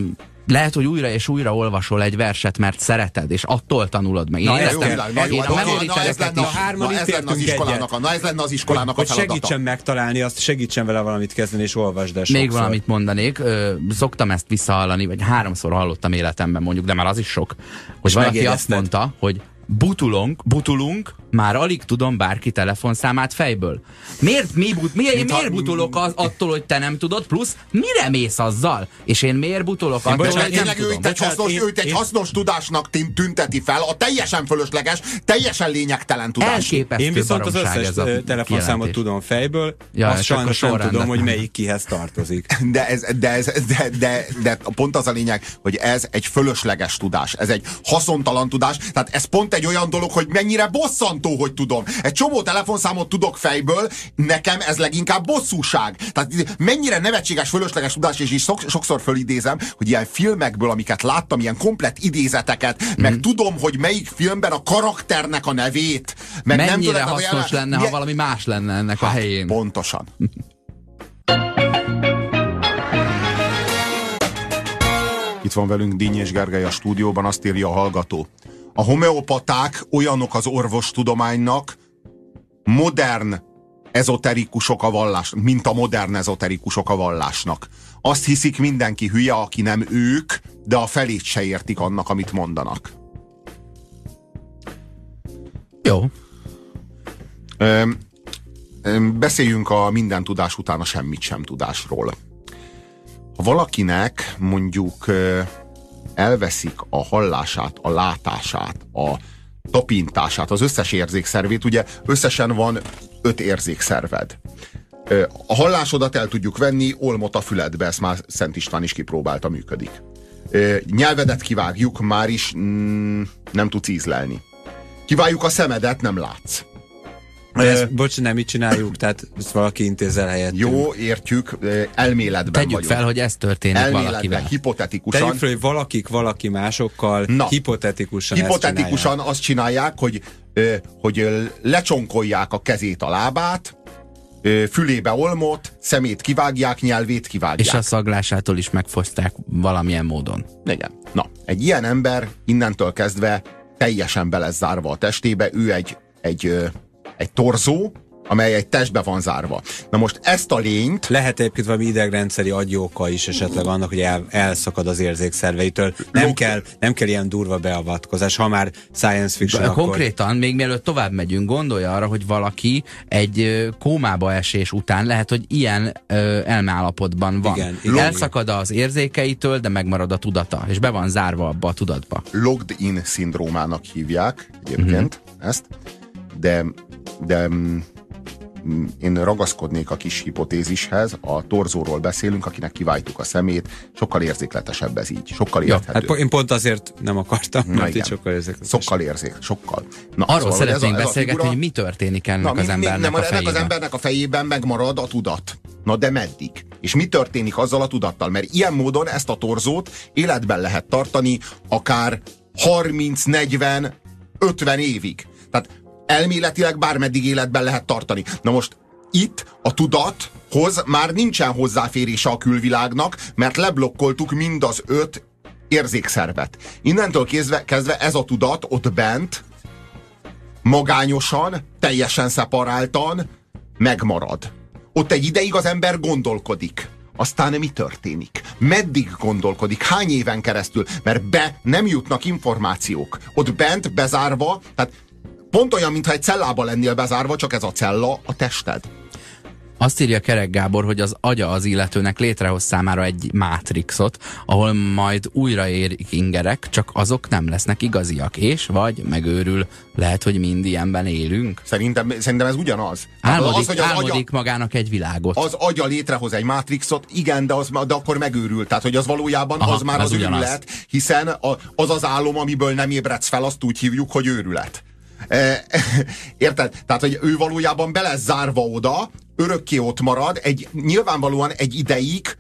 lehet, hogy újra és újra olvasol egy verset, mert szereted, és attól tanulod meg. Én Na, világ, na, jó, én na, na, ez lenne, a, na, ez az iskolának, egyet. a, na ez lenne az iskolának hogy a feladata. segítsen megtalálni, azt segítsen vele valamit kezdeni, és olvasd el Még sokszor. valamit mondanék, ö, szoktam ezt visszahallani, vagy háromszor hallottam életemben mondjuk, de már az is sok, hogy És valaki azt mondta, hogy butulunk, butulunk, már alig tudom bárki telefonszámát fejből. Miért, mi, but, mi, Mint ha- miért butulok az, attól, hogy te nem tudod, plusz mire mész azzal? És én miért butulok attól, bocsánat, hogy nem tudom? itt egy, Bocsánat, hasznos, én- őt egy én- hasznos tudásnak tün- tünteti fel, a teljesen fölösleges, teljesen lényegtelen tudás. Elképesztő Én viszont az összes ez a telefonszámot tudom fejből, Ja, azt sajnos nem tudom, hogy melyik kihez tartozik. (laughs) De, ez, de, ez, de, de, de pont az a lényeg, hogy ez egy fölösleges tudás, ez egy haszontalan tudás, tehát ez pont egy olyan dolog, hogy mennyire bosszantó, hogy tudom. Egy csomó telefonszámot tudok fejből, nekem ez leginkább bosszúság. Tehát mennyire nevetséges, fölösleges tudás, és is sok, sokszor fölidézem, hogy ilyen filmekből, amiket láttam, ilyen komplett idézeteket, mm. meg tudom, hogy melyik filmben a karakternek a nevét, meg nem Mennyire tudod, tehát hasznos lenne, ha valami más lenne ennek a helyén. Pontosan. Itt van velünk Díny és Gergely a stúdióban, azt írja a hallgató. A homeopaták olyanok az orvostudománynak, modern ezoterikusok a vallás, mint a modern ezoterikusok a vallásnak. Azt hiszik mindenki hülye, aki nem ők, de a felét se értik annak, amit mondanak. Jó. Beszéljünk a minden tudás után a semmit sem tudásról. Ha valakinek mondjuk elveszik a hallását, a látását, a tapintását, az összes érzékszervét, ugye összesen van öt érzékszerved. A hallásodat el tudjuk venni, olmot a füledbe, ezt már Szent István is kipróbálta, működik. Nyelvedet kivágjuk, már is mm, nem tudsz ízlelni. Kivágjuk a szemedet, nem látsz. De ezt, bocs, nem így csináljuk, tehát ezt valaki intézel helyettünk. Jó, értjük, elméletben Tegyük vagyunk. fel, hogy ez történik elméletben, valakivel. hipotetikusan. Tegyük fel, hogy valakik valaki másokkal Na. hipotetikusan hipotetikusan csinálják. azt csinálják, hogy, hogy lecsonkolják a kezét, a lábát, fülébe olmot, szemét kivágják, nyelvét kivágják. És a szaglásától is megfoszták valamilyen módon. Igen. Na, egy ilyen ember innentől kezdve teljesen be lesz zárva a testébe, ő egy, egy, egy torzó, amely egy testbe van zárva. Na most ezt a lényt Lehet egyébként valami idegrendszeri agyóka is esetleg annak, hogy el, elszakad az érzékszerveitől. Nem Log- kell, nem kell ilyen durva beavatkozás. Ha már science fiction, De akkor... Konkrétan, még mielőtt tovább megyünk, gondolja arra, hogy valaki egy kómába esés után lehet, hogy ilyen ö, elmeállapotban van. Igen, igen. Elszakad az érzékeitől, de megmarad a tudata, és be van zárva abba a tudatba. logged in szindrómának hívják egyébként uh-huh. ezt, de, de mm, én ragaszkodnék a kis hipotézishez, a torzóról beszélünk, akinek kiváltjuk a szemét, sokkal érzékletesebb ez így, sokkal Ja, érthető. Hát po- én pont azért nem akartam, Na mert igen. így sokkal ezek. Sokkal érzék, sokkal. Na, Arról szóval, szeretnénk ez a- ez a beszélgetni, figura- hogy mi történik ennek Na, az embernek nem, a ennek fejében. az embernek a fejében megmarad a tudat. Na de meddig? És mi történik azzal a tudattal? Mert ilyen módon ezt a torzót életben lehet tartani akár 30, 40, 50 évig. Tehát elméletileg bármeddig életben lehet tartani. Na most itt a tudathoz már nincsen hozzáférése a külvilágnak, mert leblokkoltuk mind az öt érzékszervet. Innentől kezdve, kezdve ez a tudat ott bent magányosan, teljesen szeparáltan megmarad. Ott egy ideig az ember gondolkodik. Aztán mi történik? Meddig gondolkodik? Hány éven keresztül? Mert be nem jutnak információk. Ott bent, bezárva, tehát pont olyan, mintha egy cellába lennél bezárva, csak ez a cella a tested. Azt írja Kerek Gábor, hogy az agya az illetőnek létrehoz számára egy mátrixot, ahol majd újra érik ingerek, csak azok nem lesznek igaziak, és vagy megőrül, lehet, hogy mind ilyenben élünk. Szerintem, szerintem ez ugyanaz. Álmodik, az, hogy az álmodik magának egy világot. az agya létrehoz egy mátrixot, igen, de, az, de akkor megőrült. Tehát, hogy az valójában Aha, az már az az, ugyanaz. őrület, hiszen a, az az álom, amiből nem ébredsz fel, azt úgy hívjuk, hogy őrület. (laughs) Érted? Tehát, hogy ő valójában be lesz zárva oda, örökké ott marad, egy, nyilvánvalóan egy ideig,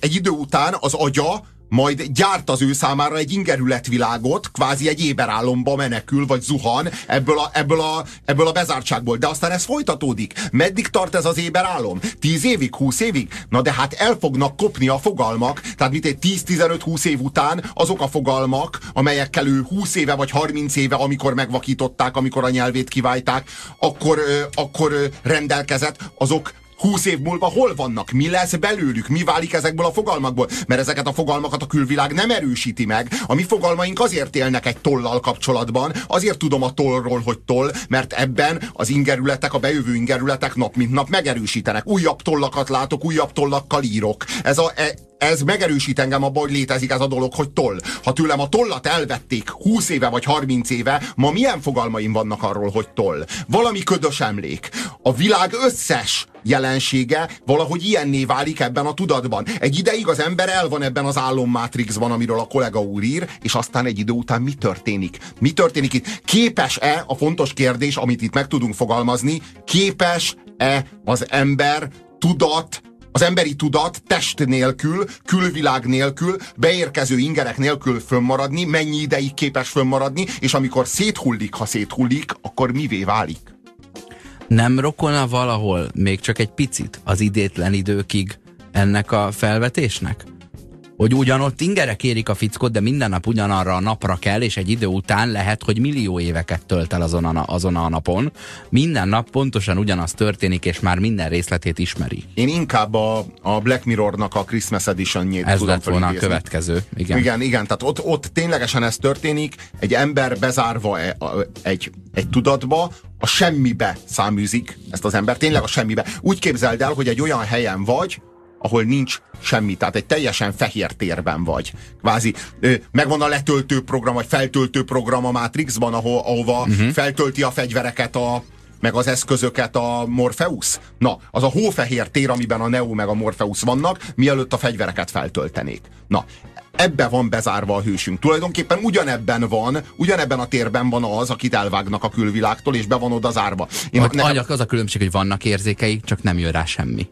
egy idő után az agya majd gyárt az ő számára egy ingerületvilágot, kvázi egy éberálomba menekül, vagy zuhan ebből a, ebből, a, ebből a bezártságból. De aztán ez folytatódik. Meddig tart ez az éberálom? 10 évig, 20 évig? Na de hát el fognak kopni a fogalmak, tehát mint egy 10-15-20 év után azok a fogalmak, amelyekkel ő 20 éve vagy 30 éve, amikor megvakították, amikor a nyelvét kiválták, akkor, akkor rendelkezett, azok 20 év múlva hol vannak? Mi lesz belőlük? Mi válik ezekből a fogalmakból? Mert ezeket a fogalmakat a külvilág nem erősíti meg. A mi fogalmaink azért élnek egy tollal kapcsolatban, azért tudom a tollról, hogy toll, mert ebben az ingerületek, a bejövő ingerületek nap mint nap megerősítenek. Újabb tollakat látok, újabb tollakkal írok. Ez a, e, ez megerősít engem abban, hogy létezik ez a dolog, hogy toll. Ha tőlem a tollat elvették 20 éve vagy 30 éve, ma milyen fogalmaim vannak arról, hogy toll? Valami ködös emlék. A világ összes jelensége valahogy ilyenné válik ebben a tudatban. Egy ideig az ember el van ebben az álommátrixban, amiről a kollega úr ír, és aztán egy idő után mi történik? Mi történik itt? Képes-e, a fontos kérdés, amit itt meg tudunk fogalmazni, képes-e az ember tudat az emberi tudat test nélkül, külvilág nélkül, beérkező ingerek nélkül fönnmaradni, mennyi ideig képes fönnmaradni, és amikor széthullik, ha széthullik, akkor mivé válik? Nem rokona valahol még csak egy picit az idétlen időkig ennek a felvetésnek? Hogy ugyanott ingerek érik a fickot, de minden nap ugyanarra a napra kell, és egy idő után lehet, hogy millió éveket tölt el azon a, azon a napon. Minden nap pontosan ugyanaz történik, és már minden részletét ismeri. Én inkább a, a Black Mirrornak a Christmas Edition-jét Ez lett volna a következő. Igen. igen, igen, tehát ott, ott ténylegesen ez történik, egy ember bezárva e, egy, egy tudatba, a semmibe száműzik ezt az ember, tényleg a semmibe. Úgy képzeld el, hogy egy olyan helyen vagy, ahol nincs semmi, tehát egy teljesen fehér térben vagy. Kvázi megvan a letöltő program, vagy feltöltő program a Matrixban, aho, ahova uh-huh. feltölti a fegyvereket a, meg az eszközöket a Morpheus. Na, az a hófehér tér, amiben a Neo meg a Morpheus vannak, mielőtt a fegyvereket feltöltenék. Na, ebbe van bezárva a hősünk. Tulajdonképpen ugyanebben van, ugyanebben a térben van az, akit elvágnak a külvilágtól, és be van oda zárva. Én nekem... Az a különbség, hogy vannak érzékeik, csak nem jön rá semmi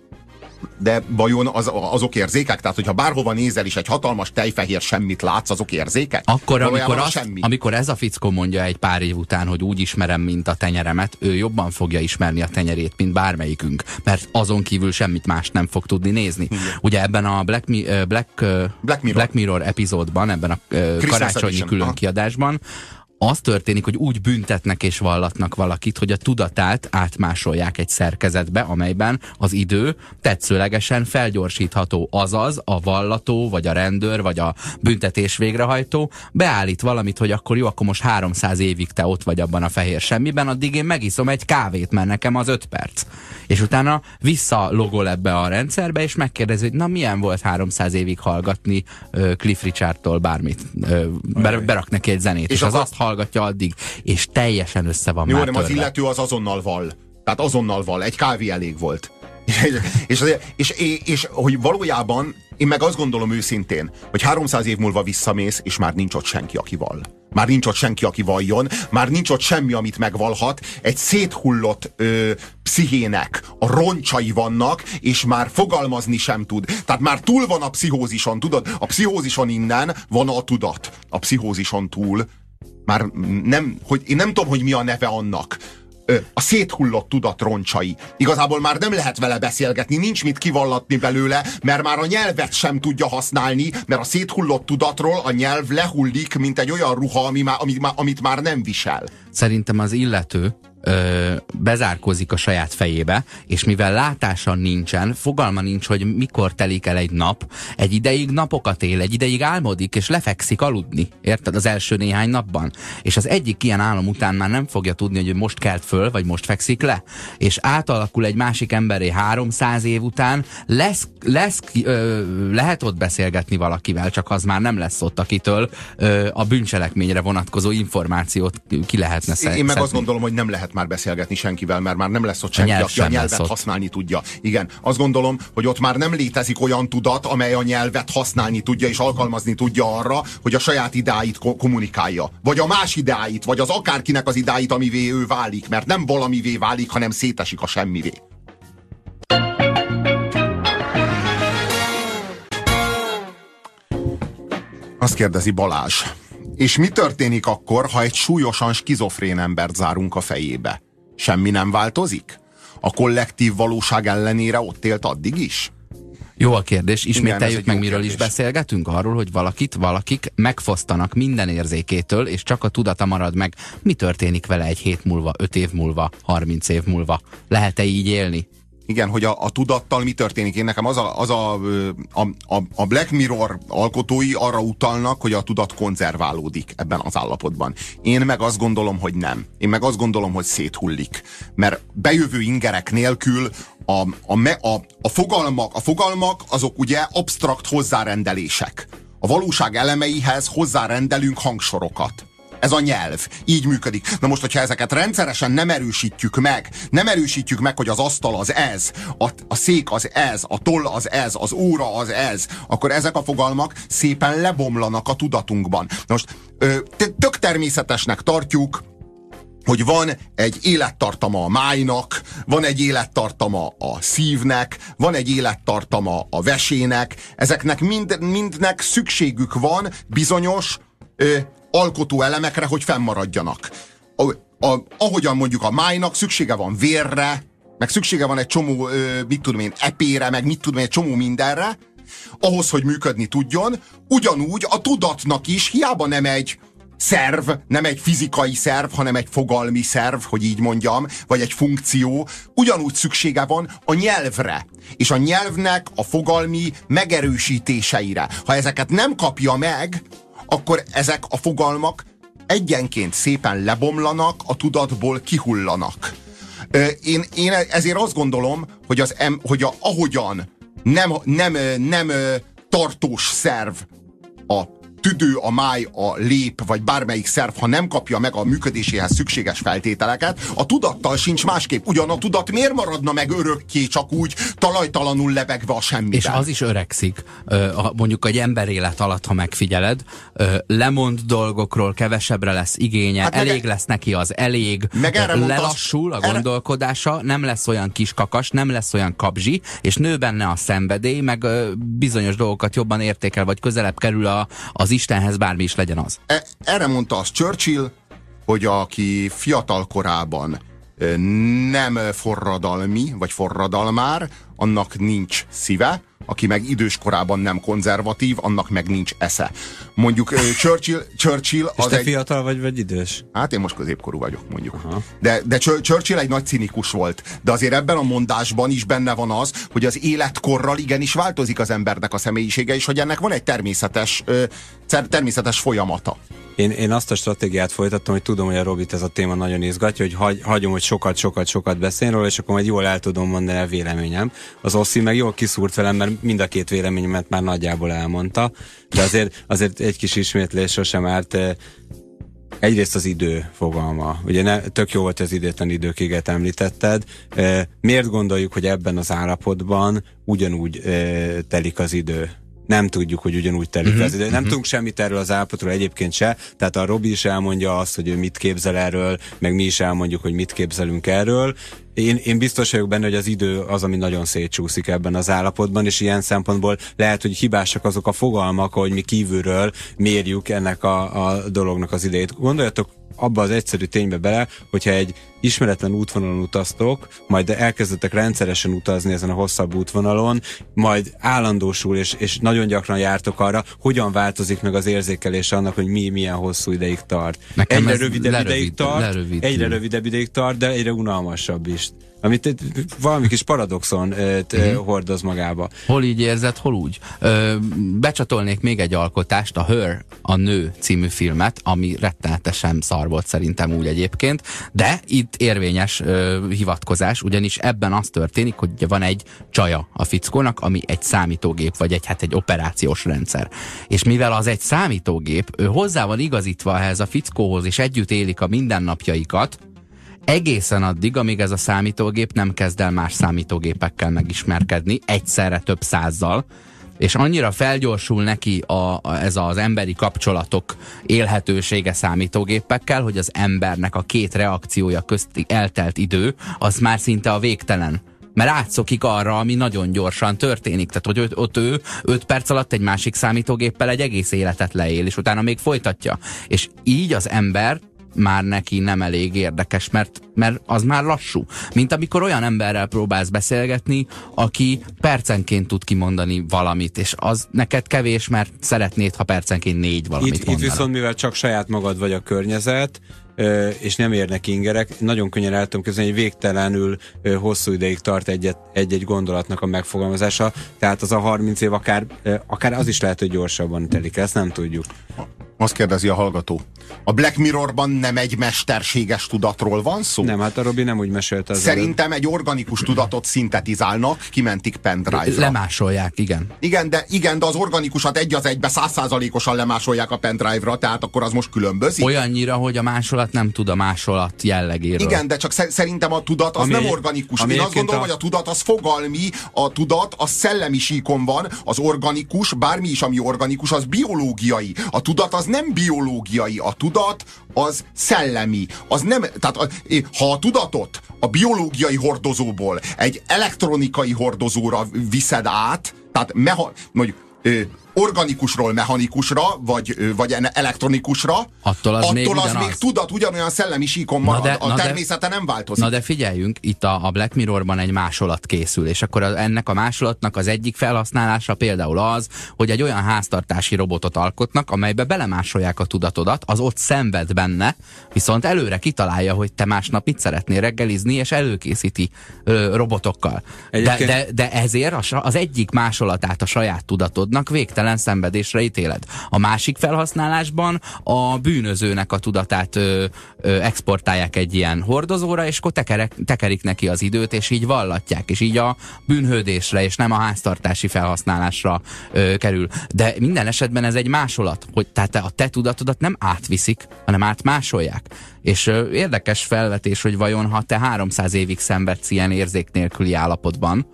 de vajon az, azok érzékek? Tehát, hogyha bárhova nézel is egy hatalmas tejfehér semmit látsz, azok érzékek? Akkor, amikor, az, semmi. amikor ez a fickó mondja egy pár év után, hogy úgy ismerem, mint a tenyeremet, ő jobban fogja ismerni a tenyerét, mint bármelyikünk, mert azon kívül semmit más nem fog tudni nézni. Igen. Ugye ebben a Black, Black, Black, Mirror. Black Mirror epizódban, ebben a karácsonyi külön kiadásban, az történik, hogy úgy büntetnek és vallatnak valakit, hogy a tudatát átmásolják egy szerkezetbe, amelyben az idő tetszőlegesen felgyorsítható. Azaz a vallató, vagy a rendőr, vagy a büntetés végrehajtó beállít valamit, hogy akkor jó, akkor most 300 évig te ott vagy abban a fehér semmiben, addig én megiszom egy kávét, mert nekem az 5 perc. És utána visszalogol ebbe a rendszerbe, és megkérdezi, hogy na milyen volt 300 évig hallgatni Cliff Richardtól bármit. Berak neki egy zenét, és, és az, az azt hallgatja addig, és teljesen össze van Jó, már nem az illető az azonnal val. Tehát azonnal val. Egy kávé elég volt. (laughs) és, és, és, és, és hogy valójában én meg azt gondolom őszintén, hogy 300 év múlva visszamész, és már nincs ott senki, aki val. Már nincs ott senki, aki valljon, már nincs ott semmi, amit megvalhat. Egy széthullott ö, pszichének a roncsai vannak, és már fogalmazni sem tud. Tehát már túl van a pszichózison, tudod? A pszichózison innen van a tudat. A pszichózison túl már nem, hogy én nem tudom, hogy mi a neve annak, a széthullott tudat roncsai. Igazából már nem lehet vele beszélgetni, nincs mit kivallatni belőle, mert már a nyelvet sem tudja használni, mert a széthullott tudatról a nyelv lehullik, mint egy olyan ruha, ami már, amit, amit már nem visel. Szerintem az illető ö, bezárkozik a saját fejébe, és mivel látása nincsen, fogalma nincs, hogy mikor telik el egy nap, egy ideig napokat él, egy ideig álmodik, és lefekszik aludni, érted? Az első néhány napban. És az egyik ilyen álom után már nem fogja tudni, hogy most kelt föl, vagy most fekszik le. És átalakul egy másik emberé 300 év után, lesz, lesz ö, lehet ott beszélgetni valakivel, csak az már nem lesz ott, akitől ö, a bűncselekményre vonatkozó információt ki lehetne szedni. Én meg azt gondolom, hogy nem lehet már beszélgetni senkivel, mert már nem lesz ott senki, nyelv aki a nyelvet használni tudja. Igen, azt gondolom, hogy ott már nem létezik olyan tudat, amely a nyelvet használni tudja és alkalmazni tudja arra, hogy a saját idáit ko- kommunikálja. Vagy a más idáit, vagy az akárkinek az idáit, amivé ő válik, mert nem valamivé válik, hanem szétesik a semmivé. Azt kérdezi Balázs. És mi történik akkor, ha egy súlyosan skizofrén embert zárunk a fejébe? Semmi nem változik? A kollektív valóság ellenére ott élt addig is? Jó a kérdés, ismételjük egy meg, miről kérdés. is beszélgetünk? Arról, hogy valakit, valakik megfosztanak minden érzékétől, és csak a tudata marad meg. Mi történik vele egy hét múlva, öt év múlva, harminc év múlva? Lehet-e így élni? Igen, hogy a, a tudattal mi történik. Én nekem az a, az a, a, a, Black Mirror alkotói arra utalnak, hogy a tudat konzerválódik ebben az állapotban. Én meg azt gondolom, hogy nem. Én meg azt gondolom, hogy széthullik. Mert bejövő ingerek nélkül a, a, a, a, fogalmak, a fogalmak azok ugye absztrakt hozzárendelések. A valóság elemeihez hozzárendelünk hangsorokat. Ez a nyelv. Így működik. Na most, hogyha ezeket rendszeresen nem erősítjük meg, nem erősítjük meg, hogy az asztal az ez, a, a szék az ez, a toll az ez, az óra az ez, akkor ezek a fogalmak szépen lebomlanak a tudatunkban. Na most tök természetesnek tartjuk, hogy van egy élettartama a májnak, van egy élettartama a szívnek, van egy élettartama a vesének, ezeknek mind, mindnek szükségük van bizonyos ö, alkotó elemekre, hogy fennmaradjanak. A, a, ahogyan mondjuk a májnak szüksége van vérre, meg szüksége van egy csomó, ö, mit tudom én, epére, meg mit tudom én, egy csomó mindenre, ahhoz, hogy működni tudjon, ugyanúgy a tudatnak is hiába nem egy szerv, nem egy fizikai szerv, hanem egy fogalmi szerv, hogy így mondjam, vagy egy funkció, ugyanúgy szüksége van a nyelvre. És a nyelvnek a fogalmi megerősítéseire. Ha ezeket nem kapja meg, akkor ezek a fogalmak egyenként szépen lebomlanak, a tudatból kihullanak. Én, én ezért azt gondolom, hogy, az hogy a, ahogyan nem, nem, nem tartós szerv a tüdő, a máj, a lép, vagy bármelyik szerv, ha nem kapja meg a működéséhez szükséges feltételeket, a tudattal sincs másképp. Ugyan a tudat miért maradna meg örökké, csak úgy talajtalanul lebegve a semmiben? És az is öregszik. Mondjuk egy ember élet alatt, ha megfigyeled, lemond dolgokról, kevesebbre lesz igénye, Hát hát meg- elég lesz neki az elég, Meg erre lelassul a gondolkodása, nem lesz olyan kis kakas, nem lesz olyan kabzsi, és nő benne a szenvedély, meg bizonyos dolgokat jobban értékel, vagy közelebb kerül a, az Istenhez, bármi is legyen az. E- erre mondta az Churchill, hogy aki fiatal korában ö, nem forradalmi, vagy forradalmár, annak nincs szíve, aki meg idős korában nem konzervatív, annak meg nincs esze. Mondjuk ö, Churchill, Churchill És az te egy... fiatal vagy, vagy idős? Hát én most középkorú vagyok, mondjuk. De, de Chur- Churchill egy nagy cinikus volt. De azért ebben a mondásban is benne van az, hogy az életkorral igenis változik az embernek a személyisége, és hogy ennek van egy természetes, ö, természetes folyamata. Én, én azt a stratégiát folytattam, hogy tudom, hogy a Robit ez a téma nagyon izgatja, hogy hagy, hagyom, hogy sokat, sokat, sokat beszélj róla, és akkor majd jól el tudom mondani a véleményem. Az Oszi meg jól kiszúrt velem, mert mind a két véleményemet már nagyjából elmondta, de azért, azért egy kis ismétlés sosem árt. eh, Egyrészt az idő fogalma. Ugye ne, tök jó volt az idétlen időkéget említetted. E, miért gondoljuk, hogy ebben az állapotban ugyanúgy e, telik az idő? Nem tudjuk, hogy ugyanúgy telik Mhm, uh-huh, az idő. Nem tudunk semmit erről az állapotról egyébként se. Tehát a Robi is elmondja azt, hogy ő mit képzel erről, meg mi is elmondjuk, hogy mit képzelünk erről. Én, én biztos vagyok benne, hogy az idő az, ami nagyon szétcsúszik ebben az állapotban, és ilyen szempontból lehet, hogy hibásak azok a fogalmak, hogy mi kívülről mérjük ennek a, a dolognak az idejét. Gondoljatok abba az egyszerű ténybe bele, hogyha egy ismeretlen útvonalon utaztok, majd elkezdetek rendszeresen utazni ezen a hosszabb útvonalon, majd állandósul és, és nagyon gyakran jártok arra, hogyan változik meg az érzékelés annak, hogy mi milyen hosszú ideig tart. Nekem egyre rövidebb lerövid- ideig tart, lerövidül. egyre rövidebb ideig tart, de egyre unalmasabb is. Amit valami kis paradoxon ö, hordoz magába. Hol így érzed, hol úgy. Ö, becsatolnék még egy alkotást, a Her, a Nő című filmet, ami rettenetesen szar volt szerintem úgy egyébként, de itt érvényes ö, hivatkozás, ugyanis ebben az történik, hogy van egy csaja a fickónak, ami egy számítógép, vagy egy, hát egy operációs rendszer. És mivel az egy számítógép, ő hozzá van igazítva ehhez a fickóhoz, és együtt élik a mindennapjaikat, egészen addig, amíg ez a számítógép nem kezd el más számítógépekkel megismerkedni, egyszerre több százzal, és annyira felgyorsul neki a, a, ez az emberi kapcsolatok élhetősége számítógépekkel, hogy az embernek a két reakciója közti eltelt idő, az már szinte a végtelen mert átszokik arra, ami nagyon gyorsan történik. Tehát, hogy ott, ő 5 perc alatt egy másik számítógéppel egy egész életet leél, és utána még folytatja. És így az ember már neki nem elég érdekes, mert, mert az már lassú. Mint amikor olyan emberrel próbálsz beszélgetni, aki percenként tud kimondani valamit, és az neked kevés, mert szeretnéd, ha percenként négy valamit itt, itt viszont, mivel csak saját magad vagy a környezet, és nem érnek ingerek, nagyon könnyen el tudom képzelni, hogy végtelenül hosszú ideig tart egy-egy gondolatnak a megfogalmazása, tehát az a 30 év akár, akár az is lehet, hogy gyorsabban telik, ezt nem tudjuk. Azt kérdezi a hallgató. A Black Mirrorban nem egy mesterséges tudatról van szó? Nem, hát a Robi nem úgy mesélte az Szerintem előtt. egy organikus tudatot szintetizálnak, kimentik pendrive-ra. Lemásolják, igen. Igen, de, igen, de az organikusat egy az egybe százszázalékosan lemásolják a pendrive-ra, tehát akkor az most különbözik. Olyannyira, hogy a másolat nem tud a másolat jellegéről. Igen, de csak szerintem a tudat az ami, nem organikus. Én azt gondolom, a... hogy a tudat az fogalmi, a tudat az szellemi síkon van, az organikus, bármi is, ami organikus, az biológiai. A tudat az nem biológiai, a tudat az szellemi. Az nem, tehát a, ha a tudatot a biológiai hordozóból egy elektronikai hordozóra viszed át, tehát meha, mondjuk, organikusról mechanikusra, vagy, vagy elektronikusra, attól az, attól még, az még tudat ugyanolyan szellemi síkon marad. De, a természete de, nem változik. Na de figyeljünk, itt a, a Black Mirrorban egy másolat készül, és akkor az, ennek a másolatnak az egyik felhasználása például az, hogy egy olyan háztartási robotot alkotnak, amelybe belemásolják a tudatodat, az ott szenved benne, viszont előre kitalálja, hogy te másnap mit szeretnél reggelizni, és előkészíti ö, robotokkal. De, de, de ezért az egyik másolatát a saját tudatodnak végtelen végtelen szenvedésre ítéled. A másik felhasználásban a bűnözőnek a tudatát ö, ö, exportálják egy ilyen hordozóra, és akkor tekerek, tekerik neki az időt, és így vallatják, és így a bűnhődésre, és nem a háztartási felhasználásra ö, kerül. De minden esetben ez egy másolat, hogy tehát a te tudatodat nem átviszik, hanem átmásolják. És ö, érdekes felvetés, hogy vajon ha te 300 évig szenvedsz ilyen érzék nélküli állapotban,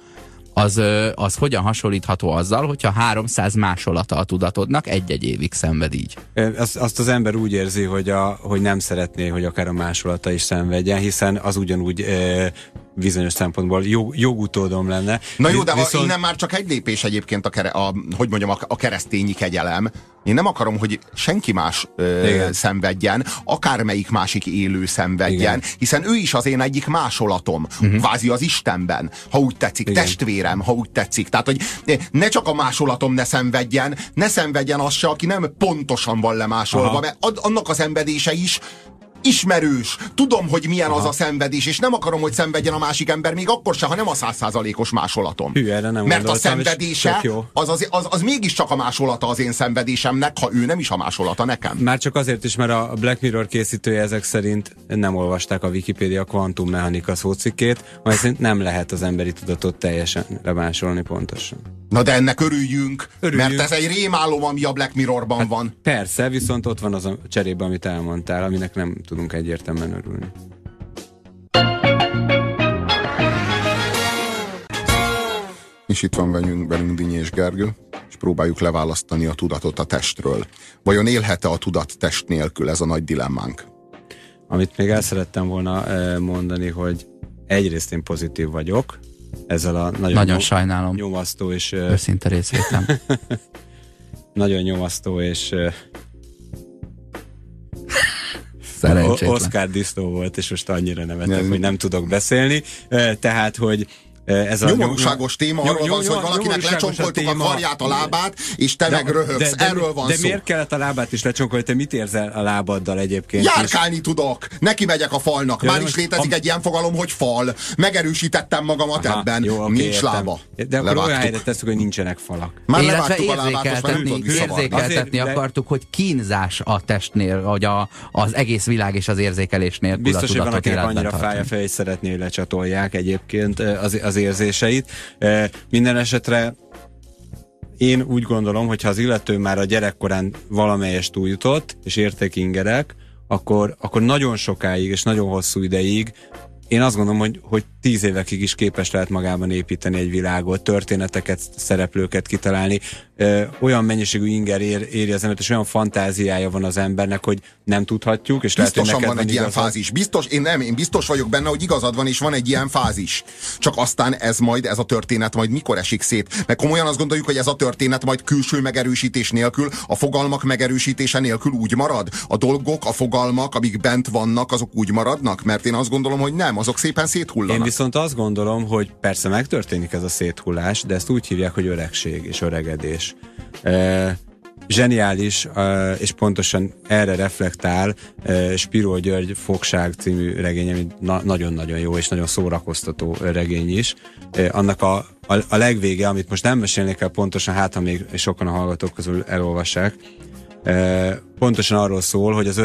az, az hogyan hasonlítható azzal, hogyha 300 másolata a tudatodnak egy-egy évig szenved így? Azt, azt az ember úgy érzi, hogy, a, hogy nem szeretné, hogy akár a másolata is szenvedjen, hiszen az ugyanúgy e, bizonyos szempontból jog, jogutódom lenne. Na jó, de Viszont... innen már csak egy lépés egyébként a, kere, a hogy mondjam, a, a keresztényi kegyelem. Én nem akarom, hogy senki más ö, szenvedjen, akármelyik másik élő szenvedjen, Igen. hiszen ő is az én egyik másolatom, uh-huh. kvázi az Istenben, ha úgy tetszik, Igen. testvérem, ha úgy tetszik. Tehát, hogy ne csak a másolatom ne szenvedjen, ne szenvedjen az se, aki nem pontosan van lemásolva, Aha. mert annak a szenvedése is ismerős, tudom, hogy milyen Aha. az a szenvedés, és nem akarom, hogy szenvedjen a másik ember, még akkor se, ha nem a százszázalékos másolatom. Hű, erre nem Mert a szenvedése az, az, az, az mégiscsak a másolata az én szenvedésemnek, ha ő nem is a másolata nekem. Már csak azért is, mert a Black Mirror készítője ezek szerint nem olvasták a Wikipedia kvantummechanika szócikkét, amely szerint nem lehet az emberi tudatot teljesen lemásolni pontosan. Na de ennek örüljünk, örüljünk. mert ez egy rémálom, ami a Black Mirrorban hát van. Persze, viszont ott van az a cserébe, amit elmondtál, aminek nem tudunk egyértelműen örülni. És itt van velünk, velünk Dinyi és Gergő, és próbáljuk leválasztani a tudatot a testről. Vajon élhet-e a tudat test nélkül? Ez a nagy dilemmánk. Amit még el szerettem volna eh, mondani, hogy egyrészt én pozitív vagyok, ezzel a nagyon, nagyon nyom, sajnálom. nyomasztó és... Őszinte részvétem. (laughs) nagyon nyomasztó és Szerencsétlen. Oscar disznó volt, és most annyira nevetek, hogy nem tudok beszélni. Tehát, hogy ez nyomorúságos a, téma, arról van szó, hogy valakinek lecsonkoltuk a, a karját, a lábát, és te de, meg röhögsz. De, de, Erről van de szó. De miért kellett a lábát is lecsonkolni? Te mit érzel a lábaddal egyébként? Járkálni is? tudok. Neki megyek a falnak. Ja, Már is létezik a... egy ilyen fogalom, hogy fal. Megerősítettem magamat Aha, ebben. Jó, okay, Nincs értem. lába. De akkor Levágtuk. olyan helyre tesszük, hogy nincsenek falak. Már Illetve érzékeltetni, érzékeltetni akartuk, hogy kínzás a testnél, hogy a, az egész világ és az érzékelésnél Biztos, hogy van, akinek annyira fáj a fej, szeretné, lecsatolják egyébként az, az érzéseit. Minden esetre én úgy gondolom, hogy ha az illető már a gyerekkorán valamelyest túljutott, és érték ingerek, akkor, akkor nagyon sokáig és nagyon hosszú ideig én azt gondolom, hogy, hogy tíz évekig is képes lehet magában építeni egy világot, történeteket, szereplőket kitalálni. Ö, olyan mennyiségű inger ér, éri az embert, és olyan fantáziája van az embernek, hogy nem tudhatjuk, és Biztosan lehet, hogy van egy ilyen igazad. fázis. Biztos, én nem, én biztos vagyok benne, hogy igazad van, és van egy ilyen fázis. Csak aztán ez majd, ez a történet majd mikor esik szét. Meg komolyan azt gondoljuk, hogy ez a történet majd külső megerősítés nélkül, a fogalmak megerősítése nélkül úgy marad? A dolgok, a fogalmak, amik bent vannak, azok úgy maradnak? Mert én azt gondolom, hogy nem, azok szépen széthullanak. Én viszont azt gondolom, hogy persze megtörténik ez a széthullás, de ezt úgy hívják, hogy öregség és öregedés. E, zseniális, e, és pontosan erre reflektál e, Spiró György Fogság című regény, ami na- nagyon-nagyon jó és nagyon szórakoztató regény is. E, annak a, a, a legvége, amit most nem mesélnék el pontosan, hát ha még sokan a hallgatók közül elolvassák, pontosan arról szól, hogy az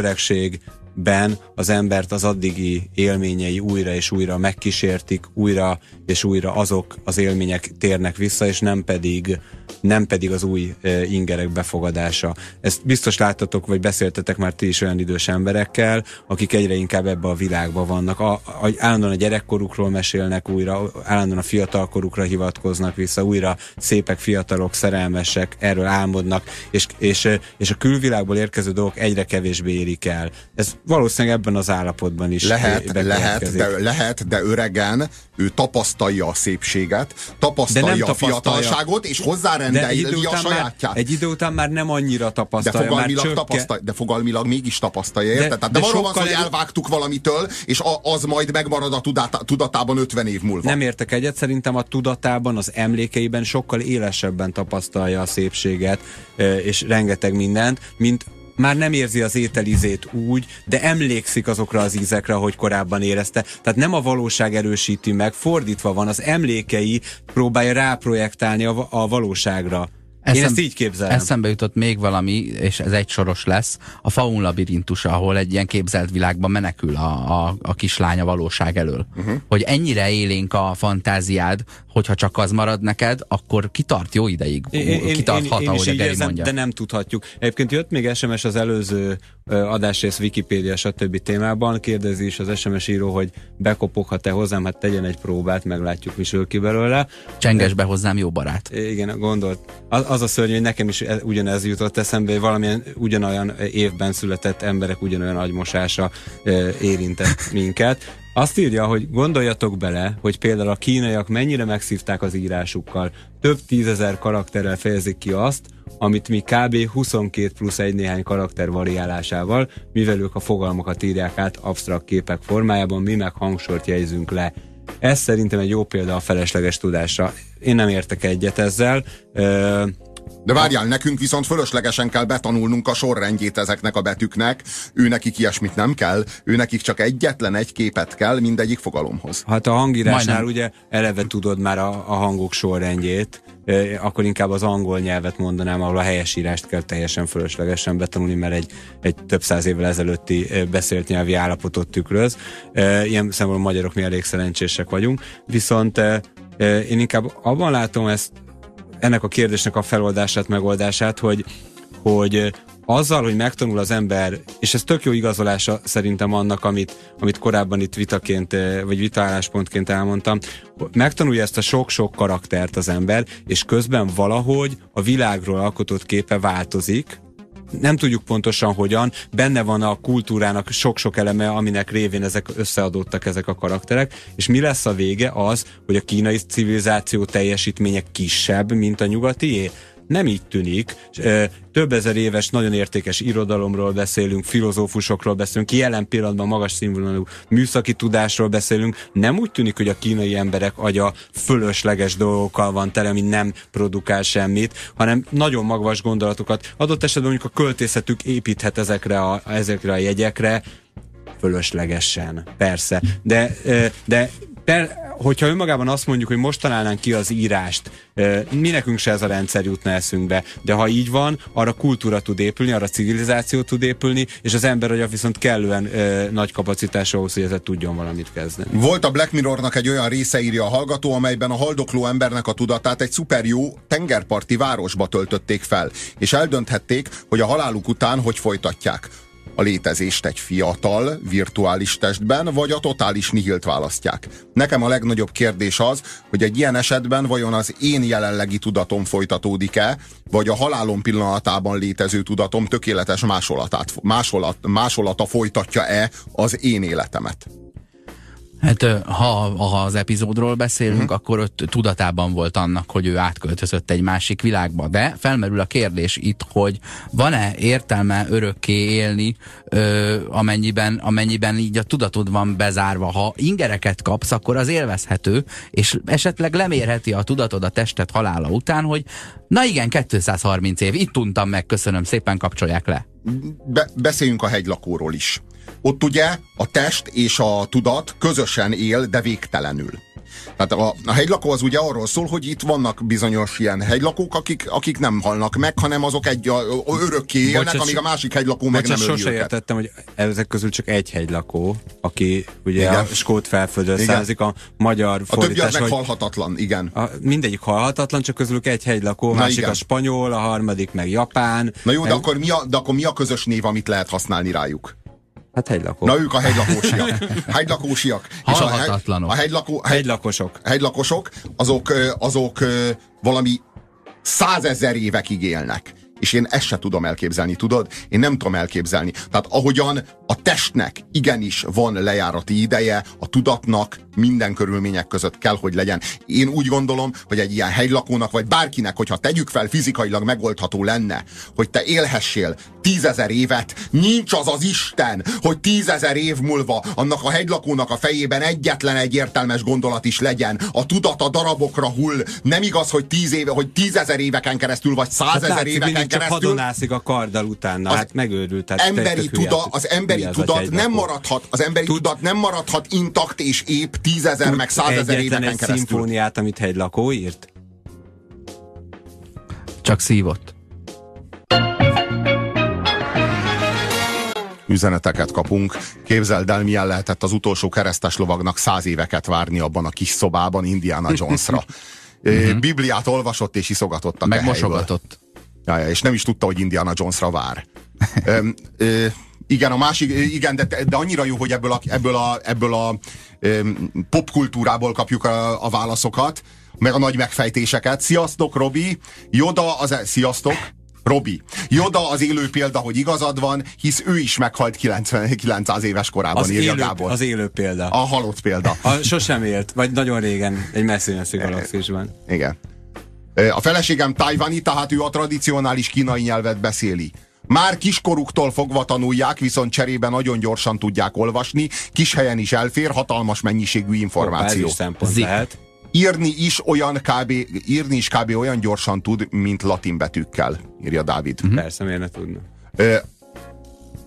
öregségben az embert az addigi élményei újra és újra megkísértik, újra és újra azok az élmények térnek vissza, és nem pedig nem pedig az új e, ingerek befogadása. Ezt biztos láttatok, vagy beszéltetek már ti is olyan idős emberekkel, akik egyre inkább ebbe a világba vannak. A, a, állandóan a gyerekkorukról mesélnek újra, állandóan a fiatalkorukra hivatkoznak vissza, újra szépek, fiatalok, szerelmesek, erről álmodnak, és, és, e, és a külvilágból érkező dolgok egyre kevésbé érik el. Ez valószínűleg ebben az állapotban is Lehet, lehet, de, lehet, de öregen ő tapasztalja a szépséget, tapasztalja De nem a tapasztalja. fiatalságot, és de hozzárendeli a után már, sajátját. egy idő után már nem annyira De tapasztalja, már fogalmilag, csökken, tapasztal, de fogalmilag mégis tapasztalja, érted? De- Tehát de nem arról van hogy elvágtuk valamitől, és a, az majd megmarad a tudata, tudatában 50 év múlva. Nem értek egyet, szerintem a tudatában, az emlékeiben sokkal élesebben tapasztalja a szépséget, és rengeteg mindent, mint már nem érzi az ételizét úgy, de emlékszik azokra az ízekre, hogy korábban érezte. Tehát nem a valóság erősíti meg, fordítva van, az emlékei próbálja ráprojektálni a, a valóságra. Én Eszem- ezt így képzelem. Eszembe jutott még valami, és ez egy soros lesz, a Faun labirintusa, ahol egy ilyen képzelt világban menekül a, a, a kislánya valóság elől. Mhm. Uh-huh. Hogy ennyire élénk a fantáziád, hogyha csak az marad neked, akkor kitart jó ideig. Kitarthat, én ahogy is a így Geri érzem, mondja. de nem tudhatjuk. Egyébként jött még SMS az előző adásrész Wikipédia, stb. témában. Kérdezi is az SMS író, hogy bekopoghat-e hozzám, hát tegyen egy próbát, meglátjuk, mi sül ki belőle. Csenges be hozzám jó barát. Igen, gondolt. Az, az a szörnyű, hogy nekem is e- ugyanez jutott eszembe, hogy valamilyen ugyanolyan évben született emberek ugyanolyan agymosása érintett minket. Azt írja, hogy gondoljatok bele, hogy például a kínaiak mennyire megszívták az írásukkal. Több tízezer karakterrel fejezik ki azt, amit mi kb. 22 plusz egy néhány karakter variálásával, mivel ők a fogalmakat írják át absztrakt képek formájában, mi meg hangsort jegyzünk le. Ez szerintem egy jó példa a felesleges tudásra. Én nem értek egyet ezzel. Ö, De várjál, nekünk viszont fölöslegesen kell betanulnunk a sorrendjét ezeknek a betűknek. Ő nekik ilyesmit nem kell, ő nekik csak egyetlen egy képet kell mindegyik fogalomhoz. Hát a hangírásnál Majdnem. ugye eleve tudod már a, a hangok sorrendjét, akkor inkább az angol nyelvet mondanám, ahol a helyesírást kell teljesen fölöslegesen betanulni, mert egy, egy több száz évvel ezelőtti beszélt nyelvi állapotot tükröz. Ilyen szempontból a magyarok mi elég szerencsések vagyunk, viszont én inkább abban látom ezt, ennek a kérdésnek a feloldását, megoldását, hogy, hogy azzal, hogy megtanul az ember, és ez tök jó igazolása szerintem annak, amit, amit korábban itt vitaként, vagy vitaálláspontként elmondtam, megtanulja ezt a sok-sok karaktert az ember, és közben valahogy a világról alkotott képe változik, nem tudjuk pontosan hogyan, benne van a kultúrának sok-sok eleme, aminek révén ezek összeadódtak ezek a karakterek, és mi lesz a vége? Az, hogy a kínai civilizáció teljesítménye kisebb, mint a nyugatié? Nem így tűnik. Több ezer éves, nagyon értékes irodalomról beszélünk, filozófusokról beszélünk, jelen pillanatban magas színvonalú műszaki tudásról beszélünk. Nem úgy tűnik, hogy a kínai emberek agya fölösleges dolgokkal van tele, ami nem produkál semmit, hanem nagyon magvas gondolatokat. Adott esetben mondjuk a költészetük építhet ezekre a, ezekre a jegyekre, fölöslegesen, persze. De, de per, hogyha önmagában azt mondjuk, hogy most találnánk ki az írást, mi nekünk se ez a rendszer jutna eszünkbe, de ha így van, arra kultúra tud épülni, arra civilizáció tud épülni, és az ember agya viszont kellően nagy kapacitás ahhoz, hogy ezzel tudjon valamit kezdeni. Volt a Black Mirrornak egy olyan része, írja a hallgató, amelyben a haldokló embernek a tudatát egy szuper jó tengerparti városba töltötték fel, és eldönthették, hogy a haláluk után hogy folytatják. A létezést egy fiatal, virtuális testben, vagy a totális nihilt választják. Nekem a legnagyobb kérdés az, hogy egy ilyen esetben vajon az én jelenlegi tudatom folytatódik-e, vagy a halálom pillanatában létező tudatom tökéletes másolatát, másolat, másolata folytatja-e az én életemet. Hát ha, ha az epizódról beszélünk, uh-huh. akkor ott tudatában volt annak, hogy ő átköltözött egy másik világba. De felmerül a kérdés itt, hogy van-e értelme örökké élni, ö, amennyiben, amennyiben így a tudatod van bezárva. Ha ingereket kapsz, akkor az élvezhető, és esetleg lemérheti a tudatod a testet halála után, hogy na igen, 230 év, itt tuntam meg, köszönöm szépen, kapcsolják le. Be, beszéljünk a hegylakóról is. Ott ugye a test és a tudat közösen él, de végtelenül. Tehát a, a hegylakó az ugye arról szól, hogy itt vannak bizonyos ilyen hegylakók, akik, akik nem halnak meg, hanem azok egy a, a örökké élnek, Bocsás, amíg a másik hegylakó meg nem sose őket. értettem, hogy ezek közül csak egy hegylakó, aki ugye igen. a skót felföldön származik, a magyar A többi az meg halhatatlan, igen. A, mindegyik halhatatlan, csak közülük egy hegylakó, Na másik igen. a spanyol, a harmadik meg japán. Na jó, de, meg... akkor mi a, de akkor mi a közös név, amit lehet használni rájuk? Hát hegylakó. Na ők a hegylakósiak. (laughs) hegylakósiak. És a, hegy, a hegylakó, hegy, hegylakosok. Hegylakosok, azok, azok valami százezer évekig élnek. És én ezt se tudom elképzelni, tudod? Én nem tudom elképzelni. Tehát ahogyan a testnek igenis van lejárati ideje, a tudatnak minden körülmények között kell, hogy legyen. Én úgy gondolom, hogy egy ilyen helylakónak, vagy bárkinek, hogyha tegyük fel fizikailag megoldható lenne, hogy te élhessél tízezer évet, nincs az az Isten, hogy tízezer év múlva annak a hegylakónak a fejében egyetlen egy értelmes gondolat is legyen. A tudata darabokra hull. Nem igaz, hogy tíz éve, hogy tízezer éveken keresztül, vagy százezer hát éveken keresztül. hadonászik a karddal utána, hát megőrült. Hát emberi tuda, az emberi tudat nem maradhat, az emberi Tud... tudat nem maradhat intakt és épp tízezer meg százezer éveken egy keresztül. szimfóniát, amit hegylakó írt? Csak szívott. Üzeneteket kapunk. Képzeld el, milyen lehetett az utolsó keresztes lovagnak száz éveket várni abban a kis szobában Indiana Jonesra. (laughs) Mhm. Bibliát olvasott és iszogatott a Megmosogatott. Ja, ja, és nem is tudta, hogy Indiana Jonesra vár. (laughs) ö, ö, igen, a másik, igen, de, de annyira jó, hogy ebből a, ebből a, ebből a ö, popkultúrából kapjuk a, a válaszokat, meg a nagy megfejtéseket. Sziasztok, Robi! Joda az... E- Sziasztok! Robi. Joda az élő példa, hogy igazad van, hisz ő is meghalt 90, 900 éves korában, az írja élő, Gábor. Az élő példa. A halott példa. A, sosem élt, vagy nagyon régen, egy messzi-messzi galaxisban. Igen. A feleségem tajvani, tehát ő a tradicionális kínai nyelvet beszéli. Már kiskoruktól fogva tanulják, viszont cserébe nagyon gyorsan tudják olvasni, kis helyen is elfér, hatalmas mennyiségű információ. Hoppá, szempont lehet. Írni is olyan kb. írni is kb. olyan gyorsan tud, mint latin betűkkel, írja Dávid. Uh-huh. Persze, miért ne tudna.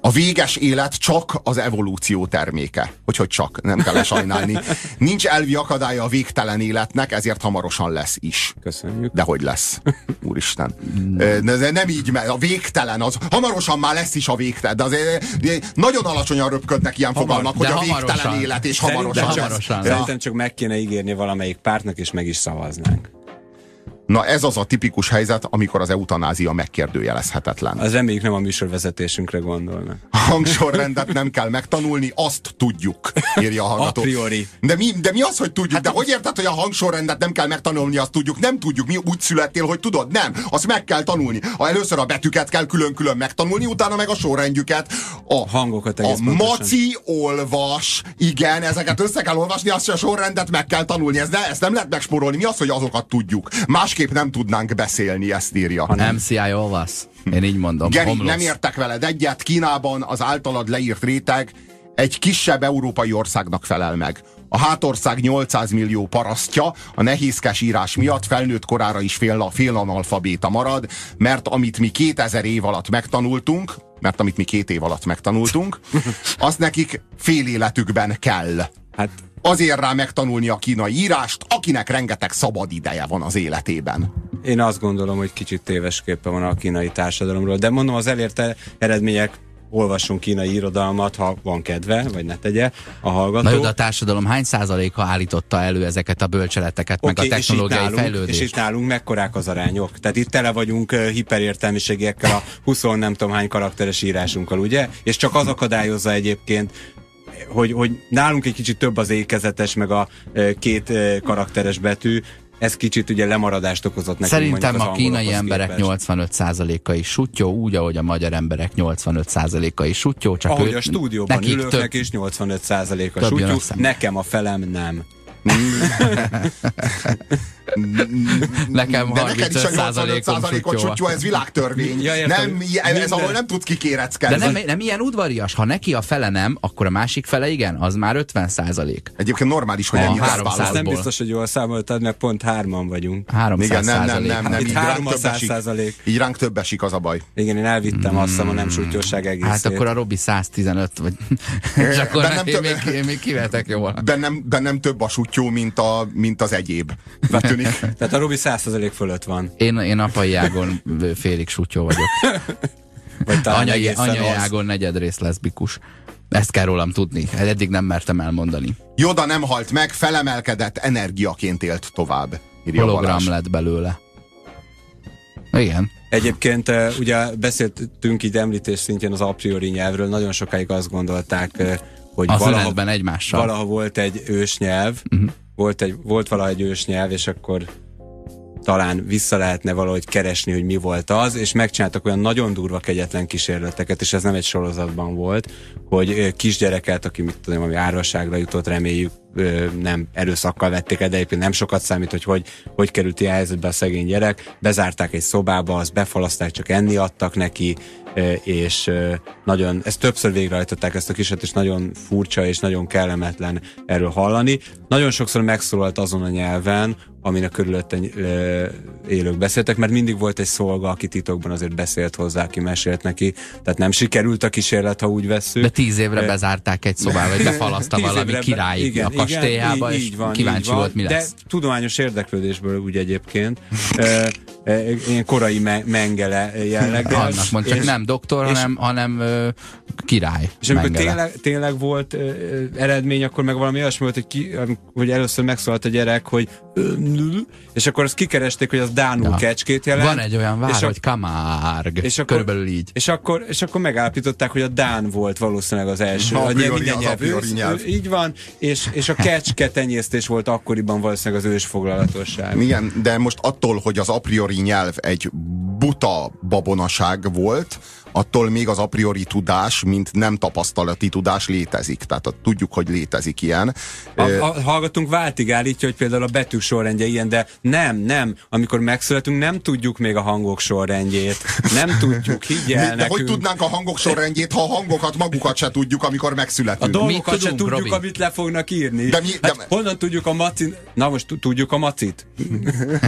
A véges élet csak az evolúció terméke. Hogy hogy csak, nem kell sajnálni. (laughs) Nincs elvi akadálya a végtelen életnek, ezért hamarosan lesz is. Köszönjük. (laughs) De hogy lesz? Úristen. De nem így, mert a végtelen, az hamarosan már lesz is a végtelen. De azért de nagyon alacsonyan röpködnek ilyen Hamar, fogalmak, hogy a végtelen hamarosan. élet és hamarosan, hamarosan lesz. Szerintem csak meg kéne ígérni valamelyik pártnak, és meg is szavaznánk. Na ez az a tipikus helyzet, amikor az eutanázia megkérdőjelezhetetlen. Az reméljük nem a műsorvezetésünkre gondolnak. A hangsorrendet nem kell megtanulni, azt tudjuk, írja a hallgató. A priori. De mi, de mi az, hogy tudjuk? Hát de hogy érted, hogy a hangsorrendet nem kell megtanulni, azt tudjuk? Nem tudjuk. Mi úgy születtél, hogy tudod? Nem. Azt meg kell tanulni. A, először a betűket kell külön-külön megtanulni, utána meg a sorrendjüket. A hangokat A maci olvas, igen, ezeket össze kell olvasni, azt a sorrendet meg kell tanulni. Ez ne, ezt nem lehet megspórolni. Mi az, hogy azokat tudjuk? Más másképp nem tudnánk beszélni, ezt írja. A MCI olvasz? Én így mondom. Geri, homlosz. nem értek veled egyet. Kínában az általad leírt réteg egy kisebb európai országnak felel meg. A hátország 800 millió parasztja a nehézkes írás miatt felnőtt korára is fél, fél analfabéta marad, mert amit mi 2000 év alatt megtanultunk, mert amit mi két év alatt megtanultunk, (laughs) azt nekik fél életükben kell. Hát azért rá megtanulni a kínai írást, akinek rengeteg szabad ideje van az életében. Én azt gondolom, hogy kicsit téves képe van a kínai társadalomról, de mondom, az elérte eredmények olvasson kínai irodalmat, ha van kedve, vagy ne tegye a hallgató. Na jó, de a társadalom hány százaléka állította elő ezeket a bölcseleteket, okay, meg a technológiai és itt nálunk, fejlődést? És itt nálunk mekkorák az arányok? Tehát itt tele vagyunk uh, hiperértelmiségiekkel a 20 nem tudom hány karakteres írásunkkal, ugye? És csak az akadályozza egyébként, hogy, hogy nálunk egy kicsit több az ékezetes, meg a uh, két uh, karakteres betű, ez kicsit ugye lemaradást okozott nekünk. Szerintem a kínai emberek 85%-a is sutyó, úgy, ahogy a magyar emberek 85%-a is sutyó. Csak ahogy ő, a stúdióban ülőknek is 85%-a sutyó, nekem a felem nem. (laughs) (laughs) Nekem De neked is a 85%-ot sutyó, ez világtörvény. Ja, nem, ez ahol nem tudsz kikéreckedni. De nem, nem ilyen udvarias. Ha neki a fele nem, akkor a másik fele igen, az már 50 százalék. Egyébként normális, hogy ennyi Ez nem biztos, hogy jól számoltad, mert pont hárman vagyunk. 300 Igen, nem, nem, nem, nem. Itt Így ránk, 300 több esik, százalék. így ránk több esik, az a baj. Igen, én elvittem azt hiszem a nem súlyosság egészét. Hát akkor a Robi 115, vagy... (laughs) És akkor Bennem én több- még, én még kivetek jól. Bennem, bennem több a sutyó, mint, a, mint az egyéb. (laughs) Betűnik. (laughs) Tehát a Robi 100% fölött van. Én, én apai ágon félig sutyó vagyok. Vagy talán Anyai, anyai az. ágon negyedrész leszbikus. Ezt kell rólam tudni. Eddig nem mertem elmondani. Joda nem halt meg, felemelkedett, energiaként élt tovább. Írja Hologram Balázs. lett belőle. Igen. Egyébként eh, ugye beszéltünk így említés szintjén az a priori nyelvről, nagyon sokáig azt gondolták, eh, hogy A valaha, egymással. valaha volt egy ősnyelv, uh-huh. Volt, egy, volt valaha egy ősnyelv, és akkor talán vissza lehetne valahogy keresni, hogy mi volt az, és megcsináltak olyan nagyon durva kegyetlen kísérleteket, és ez nem egy sorozatban volt, hogy kisgyereket, aki mit tudom, ami árvasságra jutott, reméljük nem erőszakkal vették el, de egyébként nem sokat számít, hogy hogy, hogy került ilyen helyzetbe a szegény gyerek, bezárták egy szobába, azt befalaszták, csak enni adtak neki, és nagyon, ezt többször végrehajtották ezt a kiset, és nagyon furcsa és nagyon kellemetlen erről hallani. Nagyon sokszor megszólalt azon a nyelven, amin a körülötte ö, élők beszéltek, mert mindig volt egy szolga, aki titokban azért beszélt hozzá, aki mesélt neki. Tehát nem sikerült a kísérlet, ha úgy vesszük. De tíz évre bezárták egy szobába, vagy befalaszta (laughs) valami évre be- király igen, kastélyába, és így van, kíváncsi így van, volt, mi lesz. De tudományos érdeklődésből úgy egyébként. (laughs) Ilyen korai me- mengele jelleggel. Annak mond, csak És- nem doktor, és- hanem, hanem ö, király. és amikor Mengele. tényleg, tényleg volt ö, eredmény, akkor meg valami olyasmi volt, hogy, ki, hogy először megszólalt a gyerek, hogy és akkor azt kikeresték, hogy az Dánul Ja. kecskét jelent. Van egy olyan vár, és a- hogy Kamárg. és akkor- Körülbelül így. És akkor, és akkor megállapították, hogy a Dán volt valószínűleg az első. A A priori- minden nyelv ősz- nyelv. Így van, és, és a kecske tenyésztés volt akkoriban valószínűleg az ősfoglalatosság. Igen, de most attól, hogy az a priori nyelv egy buta babonaság volt, attól még az a priori tudás, mint nem tapasztalati tudás létezik. Tehát a, tudjuk, hogy létezik ilyen. A, a hallgatunk váltig állítja, hogy például a betűk sorrendje ilyen, de nem, nem. Amikor megszületünk, nem tudjuk még a hangok sorrendjét. Nem tudjuk, higgyel de nekünk. hogy tudnánk a hangok sorrendjét, ha a hangokat magukat se tudjuk, amikor A megszületünk? dolgokat Mit se tudjuk, Robi? amit le fognak írni. De mi- hát de- honnan tudjuk a maci... Na most tu- tudjuk a macit?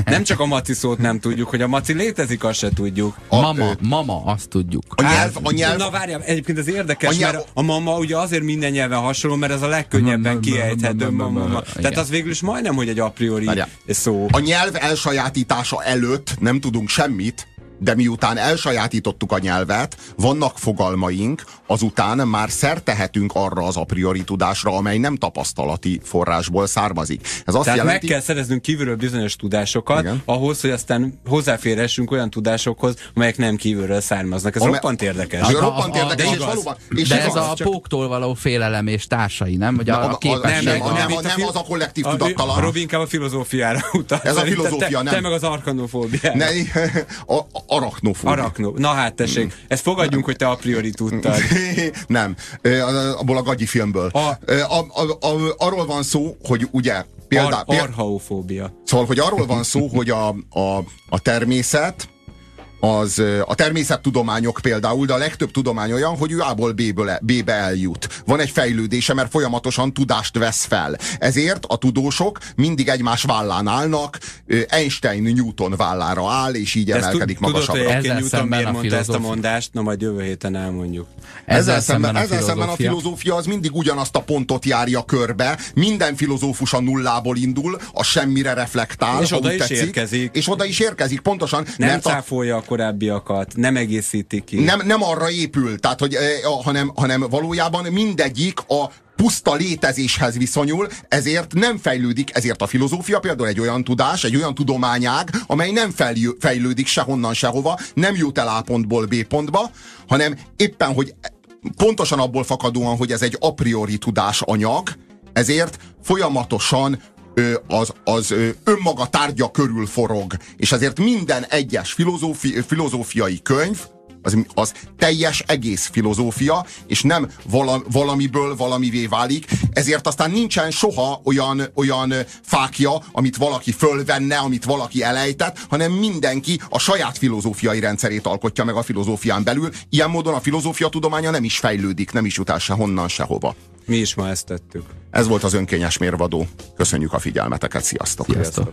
nem csak a maci szót nem tudjuk, hogy a maci létezik, azt se tudjuk. A- mama, ö, mama, azt tudjuk. A nyelv, a nyelv, Na várjál, egyébként ez érdekes, A nyelv- mert a mama ugye azért minden nyelven hasonló, mert ez a legkönnyebben kiejthető mama. Tehát az végül is majdnem, hogy egy a priori Várjál. szó. a nyelv elsajátítása előtt nem tudunk semmit, de miután elsajátítottuk a nyelvet, vannak fogalmaink, azután már szertehetünk arra az a priori tudásra, amely nem tapasztalati forrásból származik. Ez azt Tehát jelenti, meg kell szereznünk kívülről bizonyos tudásokat, Igen. ahhoz, hogy aztán hozzáférhessünk olyan tudásokhoz, amelyek nem kívülről származnak. Ez Ame- roppant érdekes. Ez A- roppant a- érdekes, de és igaz. valóban. És De ez ez a csak- póktól való félelem és társai, nem? Hogy a, Nem, a a- képesség. nem, a- nem, a nem az a kollektív a- tudattalan. A Robi inkább a filozófiára utal. Ez a filozófia, te, nem. Te meg az arkanofóbiára. ne, (laughs) a, a, arachnofóbia. Arakno. Na hát tessék, ezt fogadjunk, hogy te a priori tudtad. (laughs) nem, abból a gagyi filmből. A- A, a, a, arról van szó, hogy ugye például, Ar- arhaofóbia. Szóval, hogy arról van szó, hogy a, a, a természet, az a természettudományok például, de a legtöbb tudomány olyan, hogy ő A-ból B-ből, B-be eljut. Van egy fejlődése, mert folyamatosan tudást vesz fel. Ezért a tudósok mindig egymás vállán állnak, Einstein Newton vállára áll, és így ezt emelkedik tud- tudod, hogy magasabbra. egyébként Ezzel Newton szemben miért a mondta ezt a filozófia. mondást? Na majd jövő héten elmondjuk. Ezzel szemben, ezzel szemben a filozófia az mindig ugyanazt a pontot járja körbe. Minden filozófus a nullából indul, a semmire reflektál, És oda is tetszik, érkezik. És oda is érkezik, pontosan. Nem mert a, cáfolja a korábbiakat, nem egészítik ki. Nem, nem arra épül, tehát, hogy, eh, hanem, hanem valójában mindegyik a puszta létezéshez viszonyul, ezért nem fejlődik, ezért a filozófia például egy olyan tudás, egy olyan tudományág, amely nem fejlődik sehonnan sehova, nem jut el A pontból B pontba, hanem éppen, hogy pontosan abból fakadóan, hogy ez egy a priori tudásanyag, ezért folyamatosan az, az önmaga tárgya körül forog, és ezért minden egyes filozófi, filozófiai könyv, az, az teljes egész filozófia, és nem vala, valamiből valamivé válik, ezért aztán nincsen soha olyan, olyan fákja, amit valaki fölvenne, amit valaki elejtett, hanem mindenki a saját filozófiai rendszerét alkotja meg a filozófián belül. Ilyen módon a filozófia tudománya nem is fejlődik, nem is jut el sehonnan sehova. Mi is ma ezt tettük. Ez volt az önkényes mérvadó. Köszönjük a figyelmeteket, sziasztok! Sziasztok!